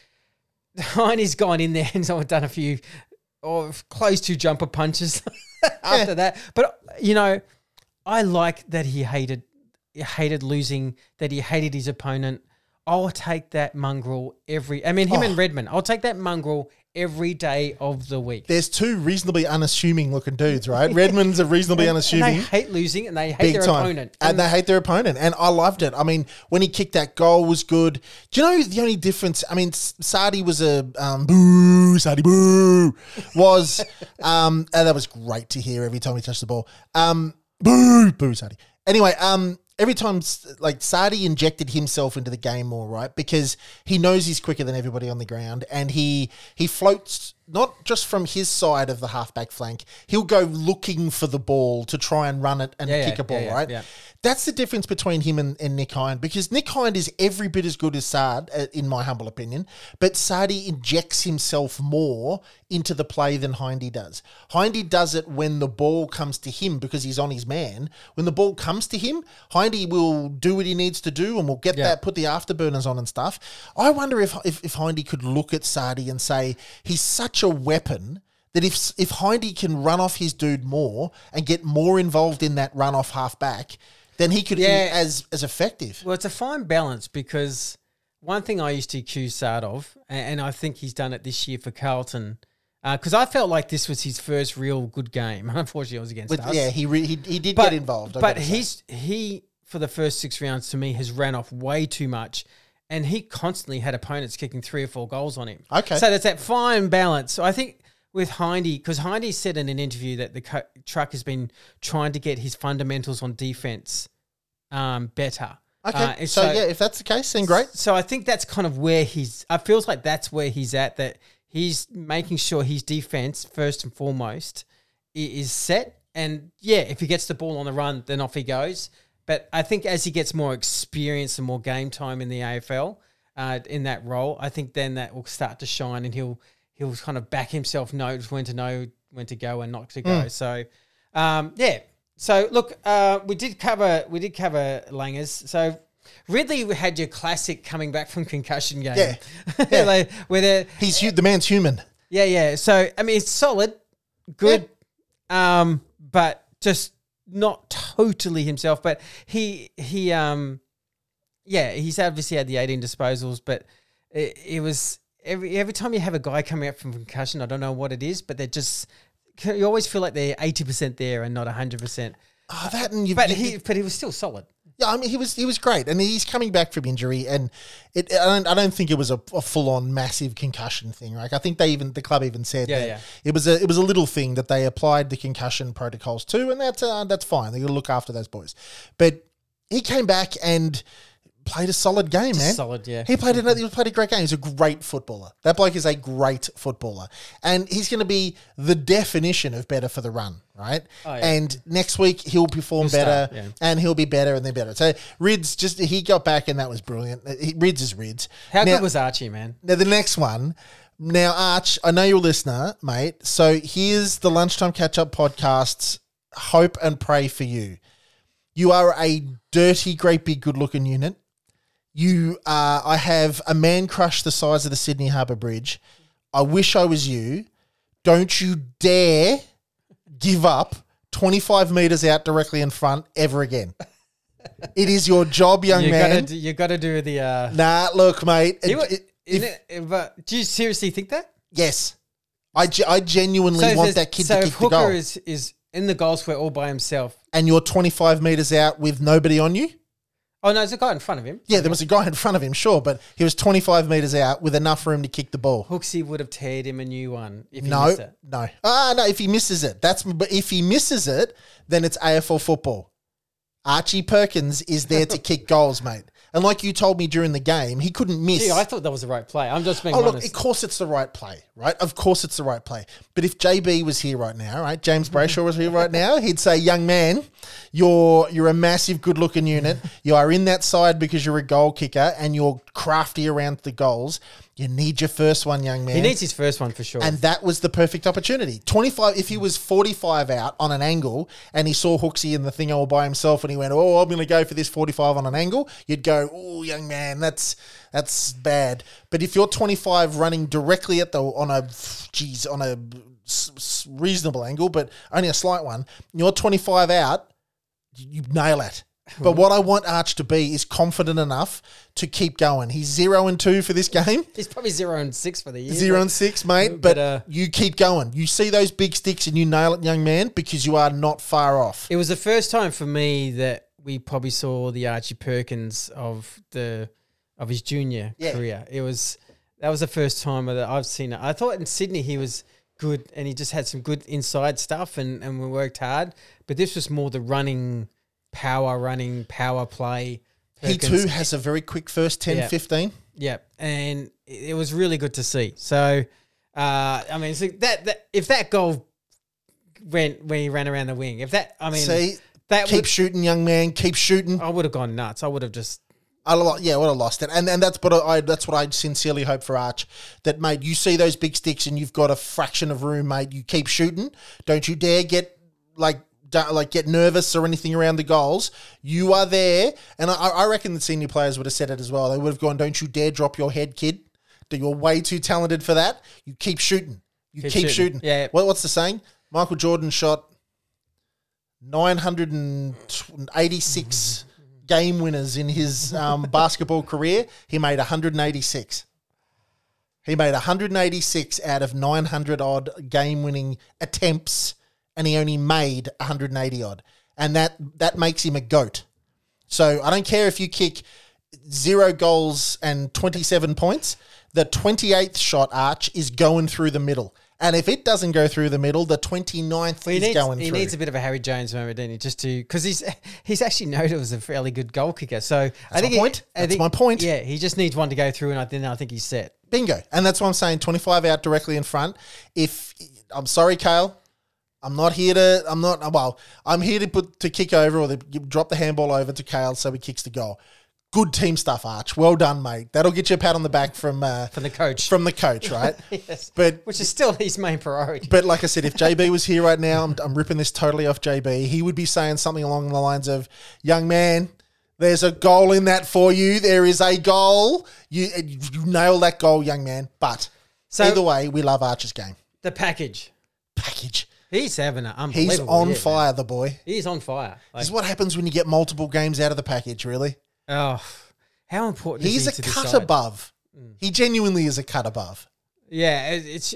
Hindy's gone in there and so done a few or close to jumper punches after that. But you know, I like that he hated, hated losing. That he hated his opponent. I'll take that mongrel every. I mean, him Oh. and Redmond. I'll take that mongrel every day of the week. There's two reasonably unassuming looking dudes, right? Redmond's a reasonably And unassuming. they hate losing and they hate big their time. opponent. And they hate their opponent. And I loved it. I mean, when he kicked that goal was good. Do you know the only difference? I mean, Sadi was a um, boo, Sadi boo, was, um, and that was great to hear every time he touched the ball. Um, boo, boo, Sadi. Anyway, um, every time like Sadi injected himself into the game more, right? Because he knows he's quicker than everybody on the ground, and he he floats not just from his side of the halfback flank. He'll go looking for the ball to try and run it and Yeah, kick yeah, a ball, yeah, right? That's the difference between him and, and Nick Hind because Nick Hind is every bit as good as Saad, uh, in my humble opinion, but Sardi injects himself more into the play than Hindy does. Hindy does it when the ball comes to him because he's on his man. When the ball comes to him, Hindy will do what he needs to do and will get that, put the afterburners on and stuff. I wonder if, if, if Hindy could look at Sardi and say, he's such a weapon that if if Hindy can run off his dude more and get more involved in that run off half back, then he could Yeah. be as as effective. Well, it's a fine balance because one thing I used to accuse Saad of, and I think he's done it this year for Carlton, uh, because I felt like this was his first real good game. Unfortunately, it was against But us. yeah, he re, he, he did but, get involved. I've But gotta say. he's he for the first six rounds to me has ran off way too much, and he constantly had opponents kicking three or four goals on him. Okay. so that's that fine balance. So I think with Hindy, because Hindy said in an interview that the co- truck has been trying to get his fundamentals on defense um, better. okay. Uh, and so, yeah, if that's the case, then great. so I think that's kind of where he's. I feels like that's where he's at. That he's making sure his defense first and foremost is set. And yeah, if he gets the ball on the run, then off he goes. But I think as he gets more experience and more game time in the AFL, uh, in that role, I think then that will start to shine, and he'll he'll kind of back himself, knows when to know when to go and not to go. Hmm. So um, yeah. So look, uh, we did cover we did cover Langers. So Ridley had your classic coming back from concussion game. Yeah. Yeah. like, where He's hu- the man's human. yeah, yeah. So I mean, it's solid, good, um, but just not totally himself. But he he um, yeah, he's obviously had the eighteen disposals, but it, it was every every time you have a guy coming up from concussion, I don't know what it is, but they're just you always feel like they're eighty percent there and not hundred percent. Oh, that and you, But you- he but he was still solid. Yeah, I mean, he was he was great, and he's coming back from injury, and it. I don't, I don't think it was a, a full on massive concussion thing. Like I think they even the club even said Yeah, that yeah. it was a it was a little thing that they applied the concussion protocols to, and that's uh, that's fine. They got to look after those boys, but he came back and played a solid game, man. solid, yeah. He played another. He played a great game. He's a great footballer. That bloke is a great footballer, and he's going to be the definition of better for the run, right? Oh, yeah. And next week he'll perform He'll better, start, yeah. and he'll be better, and then better. So Rids just he got back, and that was brilliant. Uh, he- Rids is Rids. How Now- good was Archie, man? now the next one. Now Arch, I know you're a listener, mate. So here's the lunchtime catch up podcasts. Hope and pray for you. You are a dirty, great, big, good looking unit. You are. I have a man crush the size of the Sydney Harbour Bridge. I wish I was you. Don't you dare give up 25 meters out directly in front ever again. It is your job, young You man. gotta do, you gotta do the. Uh, nah, look, mate. you, it- it- if- it- but do you seriously think that? Yes. I, ge- I genuinely if want that kid so to kick the Hooker goal. is is in the goal square all by himself. and you're 25 metres out with nobody on you? Oh no, there's a guy in front of him. Yeah, there was a guy in front of him, sure, but he was 25 metres out with enough room to kick the ball. Hooksy would have teared him a new one if he No, missed it. no. Ah, no, if he misses it. That's but if he misses it, then it's AFL football. Archie Perkins is there to kick goals, mate. And like you told me during the game, he couldn't miss. Gee, I thought that was the right play. I'm just being Oh, look, honest. of course it's the right play, right? Of course it's the right play. But if JB was here right now, right? James Brayshaw was here right now, he'd say, young man, you're you're a massive, good looking unit. You are in that side because you're a goal kicker and you're crafty around the goals. You need your first one, young man. He needs his first one for sure. And that was the perfect opportunity. 25, if he was 45 out on an angle and he saw Hooksy in the thing all by himself and he went, Oh, I'm going to go for this 45 on an angle, you'd go, Oh, young man, that's that's bad. But if you're 25 running directly at the, on a, geez, on a reasonable angle, but only a slight one, you're 25 out, you nail it. But what I want Arch to be is confident enough to keep going. He's zero and two for this game. He's probably zero and six for the year. Zero and six, mate. But, But, uh, you keep going. You see those big sticks and you nail it, young man, because you are not far off. It was the first time for me that we probably saw the Archie Perkins of the of his junior Yeah. career. It was that was the first time that I've seen it. I thought in Sydney he was good and he just had some good inside stuff and, and we worked hard. But this was more the running power running power play. He too has a very quick first 10, Yeah. 15. Yeah, and it was really good to see. So, uh, I mean, so that, that if that goal went when he ran around the wing, if that, I mean, See, that keep would, shooting, young man. Keep shooting. I would have gone nuts. I would have just I yeah, would have lost it, and and that's what I that's what I sincerely hope for Arch. That mate, you see those big sticks, and you've got a fraction of room, mate. You keep shooting. Don't you dare get like don't, like get nervous or anything around the goals. You are there, and I, I reckon the senior players would have said it as well. They would have gone, "Don't you dare drop your head, kid. You're way too talented for that. You keep shooting. You keep, Keep shooting. shooting. Yeah. What, what's the saying? Michael Jordan shot 986 game winners in his um, basketball career. He made 186. He made 186 out of 900 odd game winning attempts, and he only made 180 odd. And that, that makes him a GOAT. So I don't care if you kick zero goals and 27 points, the 28th shot arch is going through the middle. And if it doesn't go through the middle, the 29th Well, is needs, going he through. He needs a bit of a Harry Jones moment, doesn't he? Just to because he's he's actually noted as a fairly good goal kicker. So I think my point. I That's think- my point. Yeah, he just needs one to go through, and I then I think he's set. Bingo. And that's what I'm saying. 25 out directly in front. If I'm sorry, Cale, I'm not here to. I'm not. Well, I'm here to put to kick over or the, drop the handball over to Cale so he kicks the goal. Good team stuff, Arch. Well done, mate. That'll get you a pat on the back from uh, From the coach. From the coach, right? Yes. But Which is still his main priority. But like I said, if JB was here right now, I'm, I'm ripping this totally off JB. He would be saying something along the lines of, "Young man, there's a goal in that for you. There is a goal. You you nail that goal, young man." But So- either way, we love Archer's game The package. package. He's having an He's on year, man. fire, the boy. He's on fire. Like, This is what happens when you get multiple games out of the package. Really, oh, how important he's is a to cut side? above. He genuinely is a cut above. Yeah, it's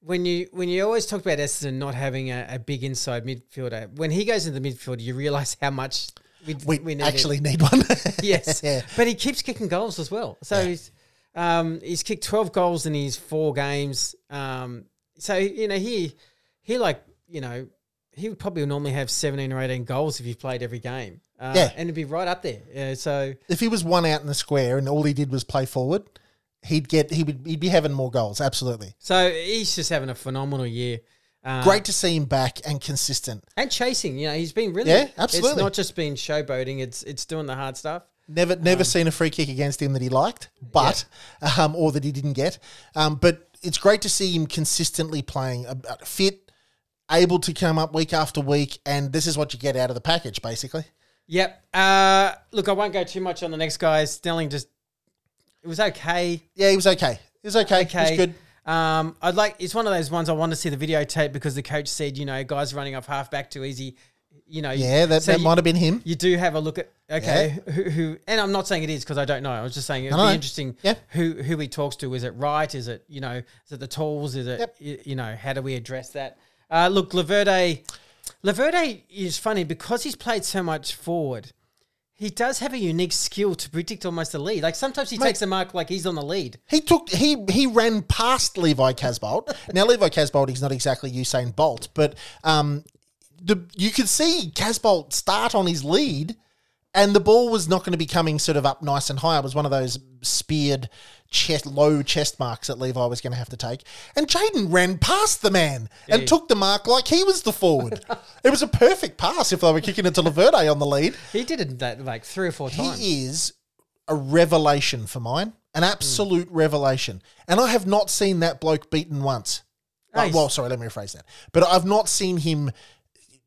when you when you always talk about Essendon not having a, a big inside midfielder. When he goes into the midfield, you realise how much we, We, we need actually need one. yes, yeah. but he keeps kicking goals as well. So he's um, he's kicked twelve goals in his four games. Um, so you know he he like you know he would probably normally have seventeen or eighteen goals if he played every game. Uh, Yeah. and it'd be right up there. Yeah, so if he was one out in the square and all he did was play forward, he'd get he would he'd be having more goals. Absolutely. so he's just having a phenomenal year. Uh, Great to see him back and consistent. and chasing. You know, he's been really Yeah, It's absolutely. not just been showboating. It's it's doing the hard stuff. Never never seen a free kick against him that he liked, but um, or that he didn't get. Um, but it's great to see him consistently playing, uh, uh, fit, able to come up week after week, and this is what you get out of the package, basically. Yep. Uh, look, I won't go too much on the next guy. Snelling just it was okay. Yeah, he was okay. He was okay. Okay. He was good. Um, I'd like it's one of those ones I want to see the videotape because the coach said, you know, guys running off half back too easy. You know, Yeah, that, so that you- might have been him. You do have a look at okay, who, who and I'm not saying it is because I don't know. I was just saying it'd I know. be interesting. Yeah. who who he talks to? Is it right? Is it you know? Is it the tools? Is it Yep. you, you know? How do we address that? Uh, look, Laverde, Laverde is funny because he's played so much forward. He does have a unique skill to predict almost a lead. Like sometimes he takes a mark like he's on the lead. He took he he ran past Levi Casboult. now Levi Casboult, is not exactly Usain Bolt, but um, the you could see Casboult start on his lead, and the ball was not going to be coming sort of up nice and high. It was one of those speared chest low chest marks that Levi was going to have to take. And Jayden ran past the man and took the mark like he was the forward. it was a perfect pass if they were kicking it to Laverde on the lead. He did it that like three or four times. He is a revelation for mine, an absolute revelation. And I have not seen that bloke beaten once. Uh, Nice. well, sorry, let me rephrase that. But I've not seen him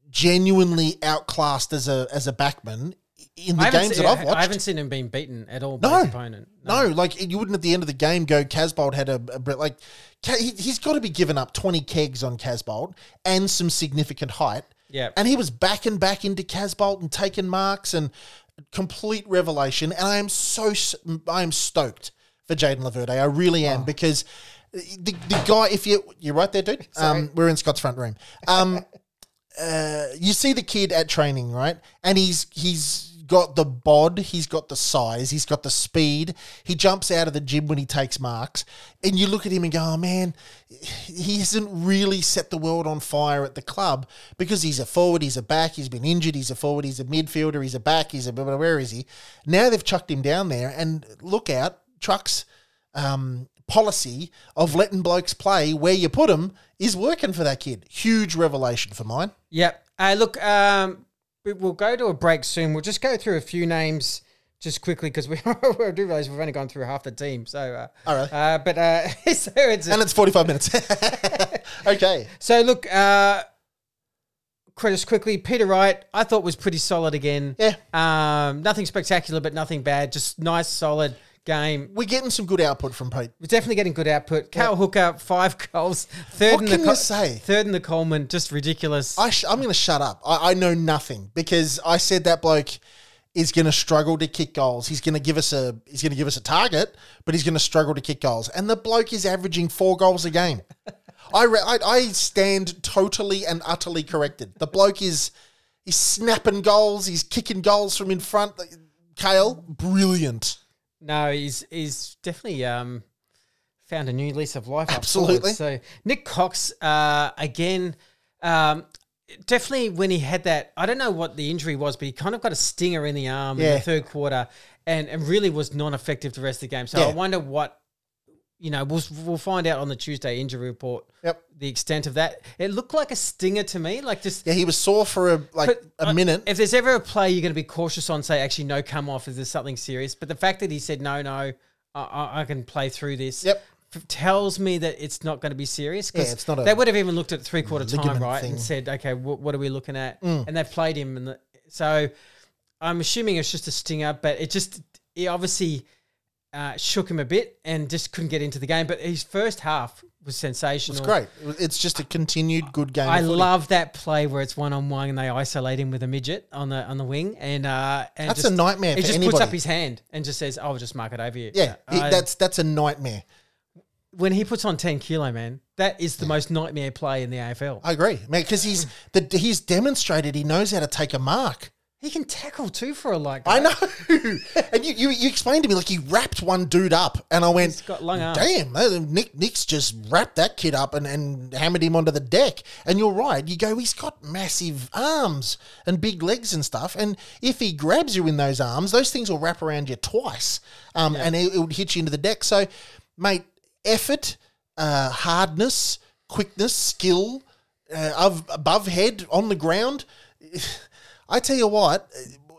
genuinely outclassed as a as a backman in the games se- that I've watched. I haven't seen him being beaten at all by No. his opponent. No, like you wouldn't at the end of the game go. Casboult had a, a like he, he's got to be given up twenty kegs on Casboult and some significant height. Yeah. and he was backing back into Casboult and taking marks and complete revelation. And I am so I am stoked for Jayden Laverde. I really Oh. am because the, the guy. If you you're right there, dude. Um, we're in Scott's front room. Um, uh, you see the kid at training, right? And he's he's got the bod, he's got the size, he's got the speed. He jumps out of the gym when he takes marks, and you look at him and go, "Oh man, he hasn't really set the world on fire at the club because he's a forward, he's a back, he's been injured, he's a forward, he's a midfielder, he's a back, he's a where is he? Now they've chucked him down there, and look out, trucks." Um, policy of letting blokes play where you put them is working for that kid. Huge revelation for mine. Yep. Uh, look, um, we'll go to a break soon. We'll just go through a few names just quickly because we, we do realize we've only gone through half the team. So, uh, Oh, really? uh, but uh, so it's And it's 45 minutes. okay. so look, uh, Chris, quickly, Peter Wright, I thought was pretty solid again. Yeah. Um, nothing spectacular, but nothing bad. Just nice, solid game. We're getting some good output from Pete. We're definitely getting good output. Cale Hooker, five goals, third What in the can you say? third in the Coleman, just ridiculous. I sh- I'm going to shut up. I-, I know nothing because I said that bloke is going to struggle to kick goals. He's going to give us a he's going to give us a target, but he's going to struggle to kick goals. And the bloke is averaging four goals a game. I, re- I I stand totally and utterly corrected. The bloke is he's snapping goals. He's kicking goals from in front. Cale, brilliant. No, he's he's definitely um, found a new lease of life. Absolutely. So Nick Cox uh, again, um, definitely when he had that, I don't know what the injury was, but he kind of got a stinger in the arm in the third quarter, and, and really was non-effective the rest of the game. So Yeah. I wonder what. You know, we'll, we'll find out on the Tuesday injury report Yep. the extent of that. It looked like a stinger to me, like just Yeah, he was sore for a like a uh, minute. If there's ever a play you're going to be cautious on, say, actually, no, come off. Is there something serious? But the fact that he said, no, no, I, I, can play through this. Yep. Tells me that it's not going to be serious. 'cause Yeah, it's not They would have even looked at three quarter time, right, thing. Mm. and said, okay, wh- what are we looking at? And they've played him, and the, so I'm assuming it's just a stinger. But it just, it obviously uh, shook him a bit and just couldn't get into the game. But his first half was sensational. It's great. It's just a continued good game. I love that play where it's one on one and they isolate him with a midget on the on the wing, and uh, and That's just- a nightmare He just puts up his hand and just says, "I'll just mark it over you." Yeah, he- I- that's that's a nightmare. when he puts on ten kilo, man. That is the most nightmare play in the AFL. I agree, man, because he's the he's demonstrated he knows how to take a mark. He can tackle too for a like. I know, and you, you you explained to me like he wrapped one dude up, and I went, He's got long arms. "Damn, uh, Nick Nick's just wrapped that kid up and, and hammered him onto the deck." And you're right. You go, he's got massive arms and big legs and stuff, and if he grabs you in those arms, those things will wrap around you twice, um, and it, it would hit you into the deck. So, mate, effort, uh, hardness, quickness, skill, uh, of above head on the ground. I tell you what,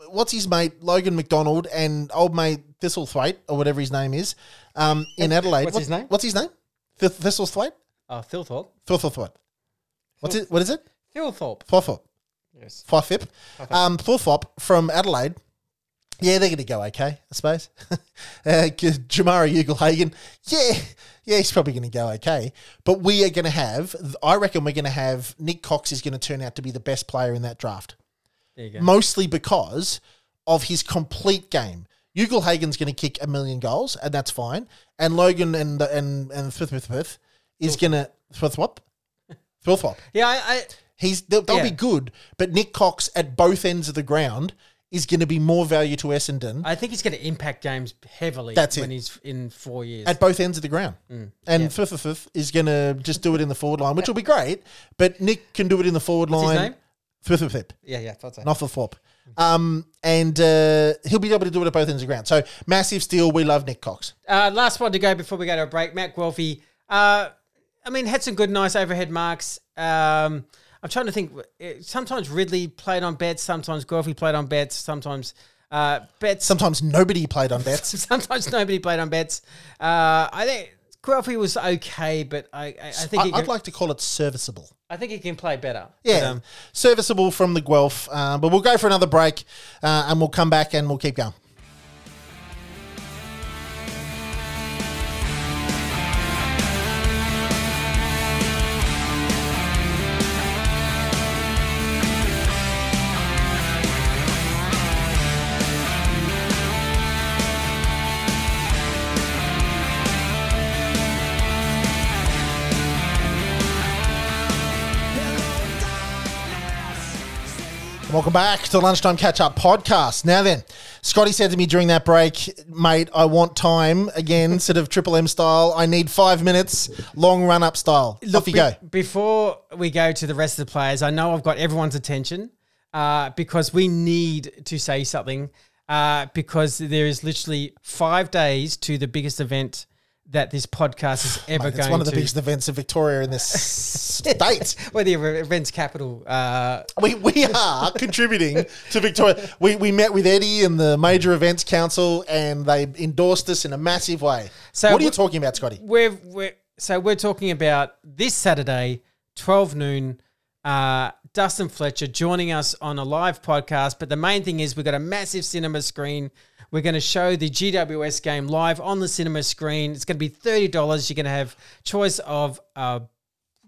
what's his mate Logan McDonald and old mate Thistlethwaite or whatever his name is um, in Adelaide. What's his name? What's his name? Th- Thistlethwaite. Oh, Thilthorpe. Thithtlethwaite. What's it? What is it? Thilthorpe. Thorthorpe. Yes. Fifip. Um, Thorthorpe from Adelaide. Yeah, they're going to go okay, I suppose. uh, Jamarra Ugle-Hagan. Yeah, yeah, he's probably going to go okay. But we are going to have, I reckon we're going to have, Nick Cox is going to turn out to be the best player in that draft. There you go. mostly because of his complete game. Ugle-Hagan's going to kick a million goals, and that's fine. And Logan and and and Fifth Fifth Fifth is going to Thwop, Thwop. Yeah, I, I He's they'll, they'll Yeah. be good, but Nick Cox at both ends of the ground is going to be more value to Essendon I think he's going to impact games heavily. That's it. when he's in four years. at both ends of the ground. Mm, and Fifth Fifth Fifth is going to just do it in the forward line, which will be great. But Nick can do it in the forward What's his line. Name? Fifth Fifth Fifth. yeah, yeah, not for flop. Um, and uh, he'll be able to do it at both ends of the ground. So massive steal. We love Nick Cox. Uh, last one to go before we go to a break. Matt Guelfi. Uh, I mean, had some good, nice overhead marks. Um, I'm trying to think. eh, Sometimes Ridley played on Betts. Sometimes Guelphy played on Betts. Sometimes Uh, Betts. Sometimes nobody played on Betts. Sometimes nobody played on Betts. Uh, I think Guelfi was okay, but I, I, I think I, he can, would like to call it serviceable. I think he can play better. Yeah, But, um, serviceable from the Guelph. Uh, but we'll go for another break uh, and we'll come back and we'll keep going. Back to the Lunchtime Catch Up podcast. Now then, Scotty said to me during that break, mate, I want time again, sort of Triple M style. I need five minutes, long run up style. Off you be- go. Before we go to the rest of the players, I know I've got everyone's attention uh, because we need to say something uh, because there is literally five days to the biggest event that this podcast is ever Mate, going it's one of the to. biggest events in Victoria in this state. well, the events capital. Uh, We, we are contributing to Victoria. We, we met with Eddie and the Major Events Council and they endorsed us in a massive way. So what are you talking about, Scotty? we're, we're so we're talking about this Saturday, twelve noon. Uh, Dustin Fletcher joining us on a live podcast, but the main thing is we've got a massive cinema screen. We're going to show the GWS game live on the cinema screen. It's going to be thirty dollars. You're going to have choice of uh,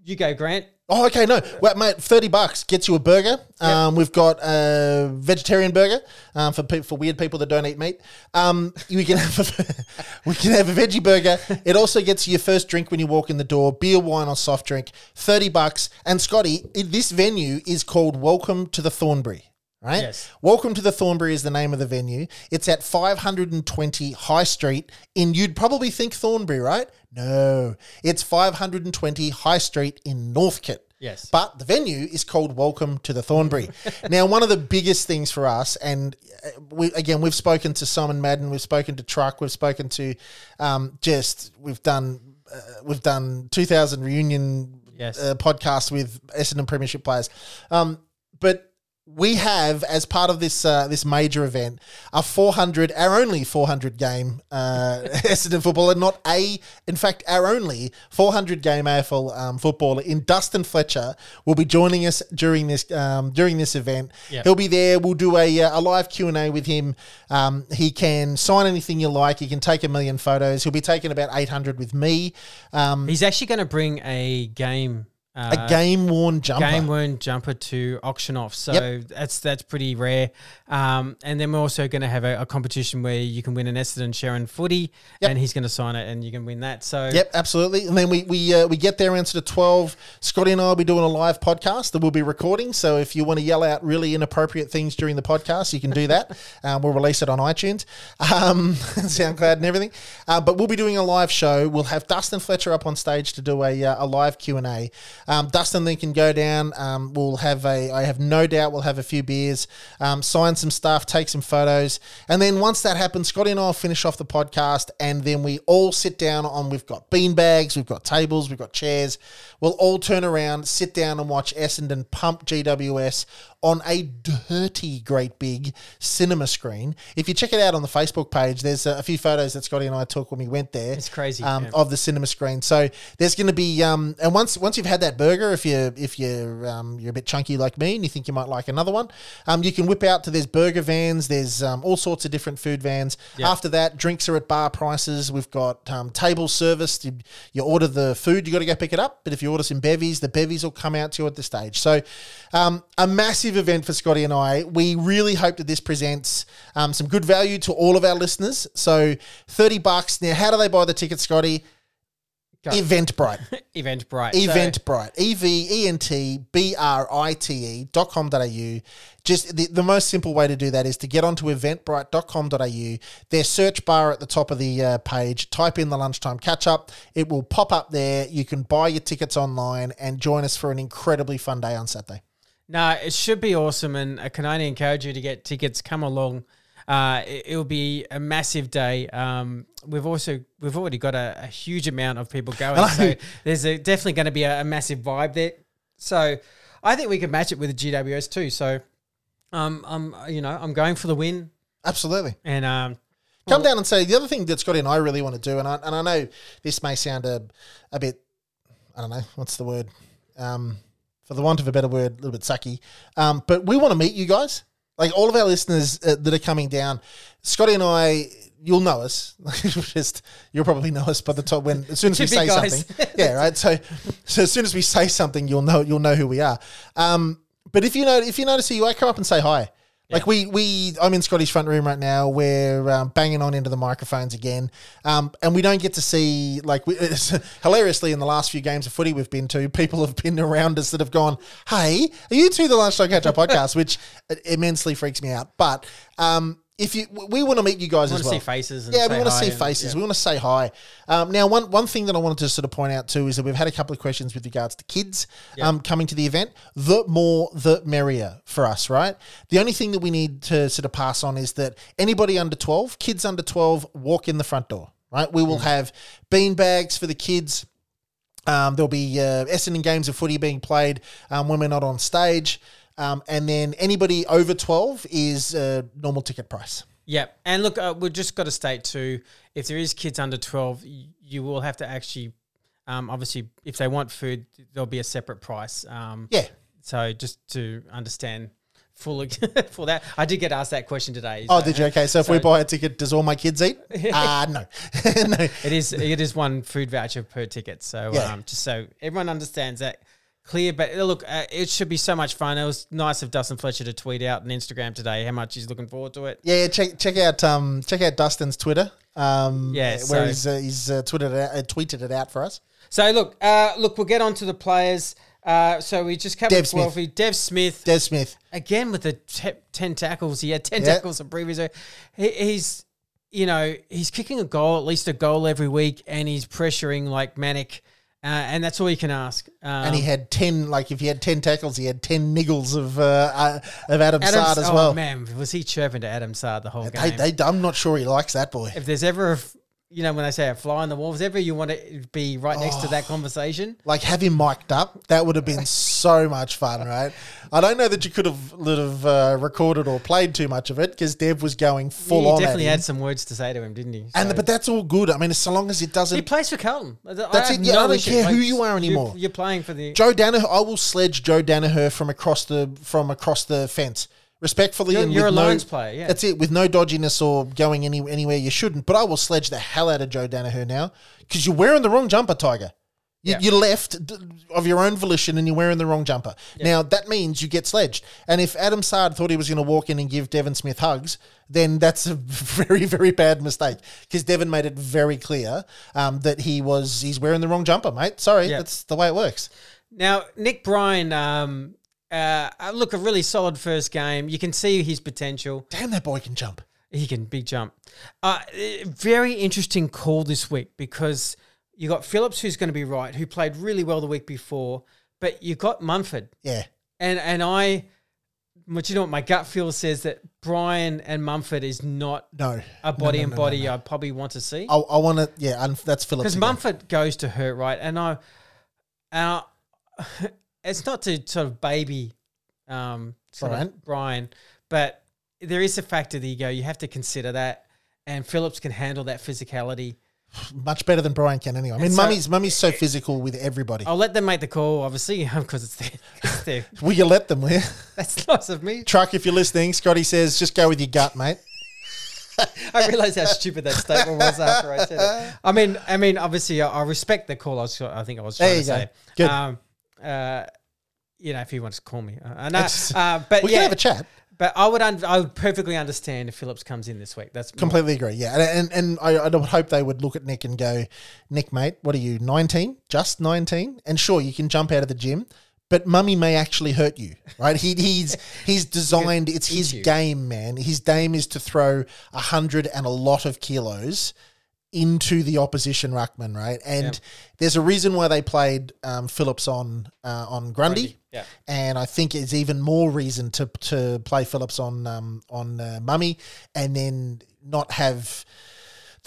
you go Grant. Oh, okay, no, well, mate, thirty bucks gets you a burger. Um, we've got a vegetarian burger um, for pe- for weird people that don't eat meat. Um, we can have a, we can have a veggie burger. It also gets you your first drink when you walk in the door: beer, wine, or soft drink. Thirty bucks. And Scotty, this venue is called Welcome to the Thornbury. Right? Yes. Welcome to the Thornbury is the name of the venue. It's at 520 High Street in, you'd probably think Thornbury, right? No, it's 520 High Street in Northcote. Yes. But the venue is called Welcome to the Thornbury. now, one of the biggest things for us, and uh, we again, we've spoken to Simon Madden, we've spoken to Truck, we've spoken to um, just, we've done, uh, we've done 2000 reunion Yes. uh, podcast with Essendon Premiership players. Um, but we have, as part of this uh, this major event, a 400, our only 400 game uh, Essendon footballer, not a, in fact, our only 400 game AFL um, footballer in Dustin Fletcher will be joining us during this um, during this event. Yep. He'll be there. We'll do a, uh, a live Q and A with him. Um, he can sign anything you like. He can take a million photos. He'll be taking about 800 with me. Um, He's actually going to bring a game. Uh, a game worn jumper. game worn jumper to auction off. So Yep. that's that's pretty rare. Um, and then we're also going to have a, a competition where you can win an Essendon Sherrin footy, Yep. and he's going to sign it, and you can win that. So Yep, absolutely. And then we we uh, we get there around sort of twelve. Scotty and I will be doing a live podcast that we'll be recording. So if you want to yell out really inappropriate things during the podcast, you can do that. um, we'll release it on iTunes, um, SoundCloud, and everything. Uh, but we'll be doing a live show. We'll have Dustin Fletcher up on stage to do a, uh, a live Q and A. Um, Dustin then can go down. Um, we'll have a. I have no doubt we'll have a few beers, um, sign some stuff, take some photos, and then once that happens, Scotty and I will finish off the podcast, and then we all sit down on. We've got bean bags, we've got tables, we've got chairs. We'll all turn around, sit down, and watch Essendon pump GWS on a dirty, great big cinema screen. If you check it out on the Facebook page, there's a, a few photos that Scotty and I took when we went there. It's crazy, um, yeah. of the cinema screen. So there's going to be, um, and once once you've had that burger, if you if you're um, you're a bit chunky like me and you think you might like another one, um, you can whip out to there's burger vans. There's um, all sorts of different food vans. Yeah. After that, drinks are at bar prices. We've got um, table service. You, you order the food, you got to go pick it up. But if you order some bevies, the bevies will come out to you at the stage. So um, a massive event for Scotty and I. We really hope that this presents um, some good value to all of our listeners. So thirty bucks. Now, how do they buy the tickets, Scotty? Go. Eventbrite. Eventbrite. So- Eventbrite. E V E N T B R I T E dot com dot au. Just the, the most simple way to do that is to get onto eventbrite.com.au. Their search bar at the top of the uh, page, type in the lunchtime catch up. It will pop up there. You can buy your tickets online and join us for an incredibly fun day on Saturday. No, it should be awesome, and I can only encourage you to get tickets. Come along. Uh, it, will be a massive day. Um, we've also we've already got a, a huge amount of people going, so there's a, definitely going to be a, a massive vibe there. So I think we can match it with the GWS too. So um, I'm you know I'm going for the win. Absolutely. And um, Come down and say the other thing that Scotty and I really want to do, and I, and I know this may sound a, a bit, I don't know, what's the word? Um, for the want of a better word, a little bit sucky. Um, but we want to meet you guys. Like all of our listeners uh, that are coming down, Scotty and I, you'll know us. Just you'll probably know us by the time when as soon as we say guys. something. yeah, right. So, so as soon as we say something, you'll know you'll know who we are. Um, but if you know if you notice who you are, come up and say hi. Like we we I'm in Scotty's front room right now. We're um, banging on into the microphones again, um, and we don't get to see like we, hilariously in the last few games of footy we've been to, people have been around us that have gone, "Hey, are you two the Lunchtime Catch Up podcast?" Which immensely freaks me out. But um, if you, we want to meet you guys want as to well. see faces. And Yeah, we want to see faces. yeah. We want to say hi. Um, now, one one thing that I wanted to sort of point out too is that we've had a couple of questions with regards to kids um, coming to the event. The more, the merrier for us, right? The only thing that we need to sort of pass on is that anybody under twelve, kids under twelve, walk in the front door. Right? We Mm. will have bean bags for the kids. Um, there'll be uh, Essendon games of footy being played um, when we're not on stage. Um, and then anybody over 12 is uh, normal ticket price. Yep. And look, uh, we've just got to state too, if there is kids under 12, you will have to actually, um, obviously, if they want food, there'll be a separate price. Um, Yeah. So just to understand fully for that, I did get asked that question today. Oh, so- did you? Okay, so if we buy a ticket, does all my kids eat? Ah, no, no. It is it is one food voucher per ticket. So Yeah. um, just so everyone understands that clear. But look, uh, it should be so much fun. It was nice of Dustin Fletcher to tweet out on Instagram today how much he's looking forward to it. Yeah, check check out um check out Dustin's Twitter. Um, Yeah, where so- he's uh, he's uh, tweeted it out, uh, tweeted it out for us. So look, uh, look, we'll get on to the players. Uh, so we just covered Dev Smith. 12. Dev Smith Dev Smith. again with the te- ten tackles. He had ten Yeah. tackles the previous. He, he's you know he's kicking a goal, at least a goal every week, and he's pressuring like manic. Uh, and that's all you can ask. Um, And he had ten, like if he had ten tackles, he had ten niggles of uh, uh, of Adam, Adam Saad as oh, well. man, was he chirping to Adam Saad the whole They, game? they, I'm not sure he likes that boy. if there's ever, a you know, when they say a fly on the wall, ever you want to be right next to that Oh. conversation, Like have him mic'd up, that would have been so much fun, right? I don't know that you could have, would have uh, recorded or played too much of it because Dev was going full he on. definitely had some words to say to him, didn't he? and So- but that's all good. I mean, so long as it doesn't. He plays for Carlton. That's have it. Yeah, I don't care who you are anymore. You're, you're playing for the. Joe Daniher, I will sledge Joe Daniher from across the from across the fence. Respectfully, You're- and you're a no- Lions player, yeah. That's it, with no dodginess or going any anywhere you shouldn't. But I will sledge the hell out of Joe Daniher now because you're wearing the wrong jumper, Tiger. You, Yeah. you left of your own volition and you're wearing the wrong jumper. Now that means you get sledged. And if Adam Saad thought he was going to walk in and give Devon Smith hugs, then that's a very very bad mistake because Devon made it very clear um, that he was he's wearing the wrong jumper, mate. Sorry, Yeah. that's the way it works. Now, Nick Bryan, um, uh, uh, look, a really solid first game. You can see his potential. Damn, that boy can jump. He can big jump. Uh, very interesting call this week because you got Phillips, who's going to be right, who played really well the week before, but you got Mumford, Yeah. and and I, but you know what, my gut feel says that Bryan and Mumford is not No. a body No, no, and no, body. I probably want to see. I, I want to, yeah, and that's Phillips. because. Mumford goes to hurt, right? And I, and I, it's not to sort of baby, um, Bryan. Bryan, but there is a factor that you go. You have to consider that, and Phillips can handle that physicality. Much better than Bryan can anyway. I mean, so- Mummy's Mummy's so physical with everybody. I'll let them make the call, obviously, because it's their, it's their. Will you let them, will you? That's nice of me. Truck, if you're listening, Scotty says, just go with your gut, mate. I realized how stupid that statement was after I said it. I mean, I mean, obviously, I, I respect the call. I, was, I think I was trying to go. say. Good. Um, uh, you know, if he wants to call me, uh. It's- Uh, but We yeah, can have a chat. But I would, un- I would perfectly understand if Phillips comes in this week. That's Completely agree. Yeah, and and, and I, I would hope they would look at Nick and go, Nick, mate, what are you, 19? Just 19? And sure, you can jump out of the gym, but Mummy may actually hurt you, right? He, he's he's designed. It's his you. game, man. His game is to throw a hundred and a lot of kilos into the opposition ruckman, right? And Yep. there's a reason why they played um, Phillips on uh, on Grundy. Grundy, yeah. And I think it's even more reason to to play Phillips on um, on uh, Mummy, and then not have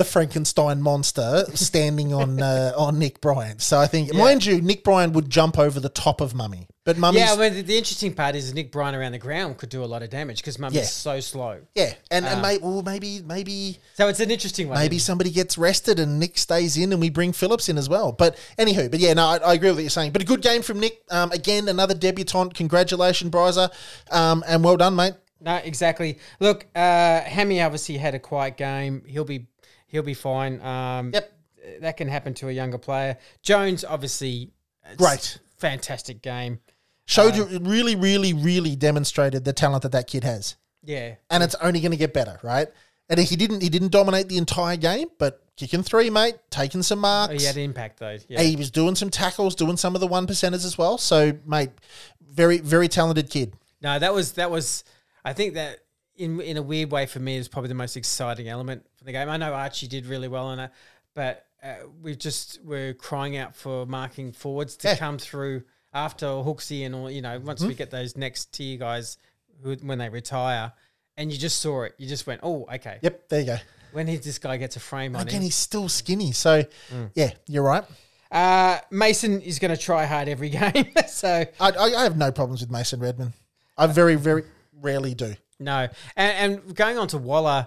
the Frankenstein monster standing on uh, on Nick Bryant. So I think, mind you, Nick Bryant would jump over the top of Mummy, but Mummy. Yeah, well, the, the interesting part is Nick Bryant around the ground could do a lot of damage because Mummy's Yeah. so slow. yeah, and Uh. and may, well, maybe maybe So it's an interesting one. maybe somebody gets rested and Nick stays in and we bring Phillips in as well. But anywho, but yeah, no, I, I agree with what you're saying. But a good game from Nick. Um, again, another debutant. Congratulations, Bryza, um, and well done, mate. No, exactly. Look, uh, Hammy obviously had a quiet game. He'll be he'll be fine. Um, Yep. that can happen to a younger player. Jones obviously Great. fantastic game. Showed you really, really, really demonstrated the talent that that kid has. Yeah, and it's only going to get better, right? And he didn't he didn't dominate the entire game, but kicking three, mate, taking some marks. oh, he had impact though. Yeah, He was doing some tackles, doing some of the one percenters as well. So, mate, very very talented kid. no, that was that was. I think that in in a weird way for me is probably the most exciting element for the game. I know Archie did really well on it, but uh, we just we're crying out for marking forwards to Yeah. come through after Hooksy and all. You know, once we get those next tier guys who when they retire, and you just saw it, you just went, oh, okay. Yep, there you go. When he, this guy gets a frame on Again, him. he's still skinny. So, Mm. yeah, you're right. Uh, Mason is going to try hard every game, so I, I, I have no problems with Mason Redman. I very very rarely do. no. And, and going on to Waller,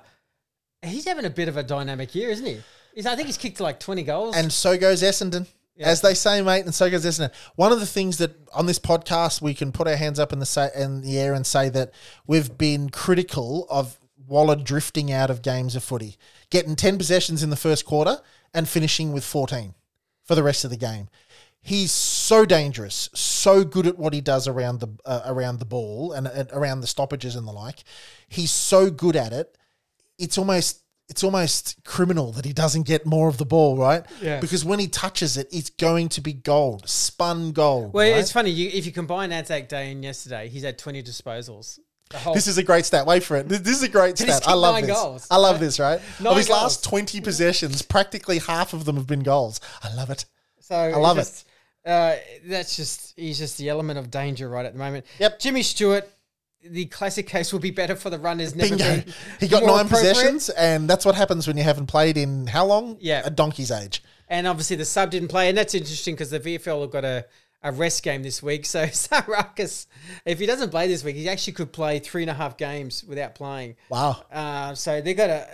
he's having a bit of a dynamic year, isn't he? He's, I think he's kicked like twenty goals. And so goes Essendon. As they say, mate, and so goes Essendon. One of the things that on this podcast we can put our hands up in the sa- in the air and say that we've been critical of Waller drifting out of games of footy, getting ten possessions in the first quarter and finishing with fourteen for the rest of the game. He's so dangerous, so good at what he does around the uh, around the ball and, and around the stoppages and the like. He's so good at it. It's almost it's almost criminal that he doesn't get more of the ball, right? Yeah. Because when he touches it, it's going to be gold, spun gold. well, right? it's funny you, if you combine Anzac Day and yesterday, he's had twenty disposals. This is a great stat. Wait for it. This, this is a great stat. I love this. goals, I love right? this, right? Nine of his goals. last 20 possessions, practically half of them have been goals. I love it. So I love just, Uh, that's just he's just the element of danger right at the moment. Yep. Jimmy Stewart, the classic case will be better for the runners. Never Bingo. He got nine possessions, and that's what happens when you haven't played in how long? Yeah. A donkey's age. And obviously the sub didn't play, and that's interesting because the VFL have got a, a rest game this week. So Sarakis, if he doesn't play this week, he actually could play three and a half games without playing. Wow. Uh, so they got a,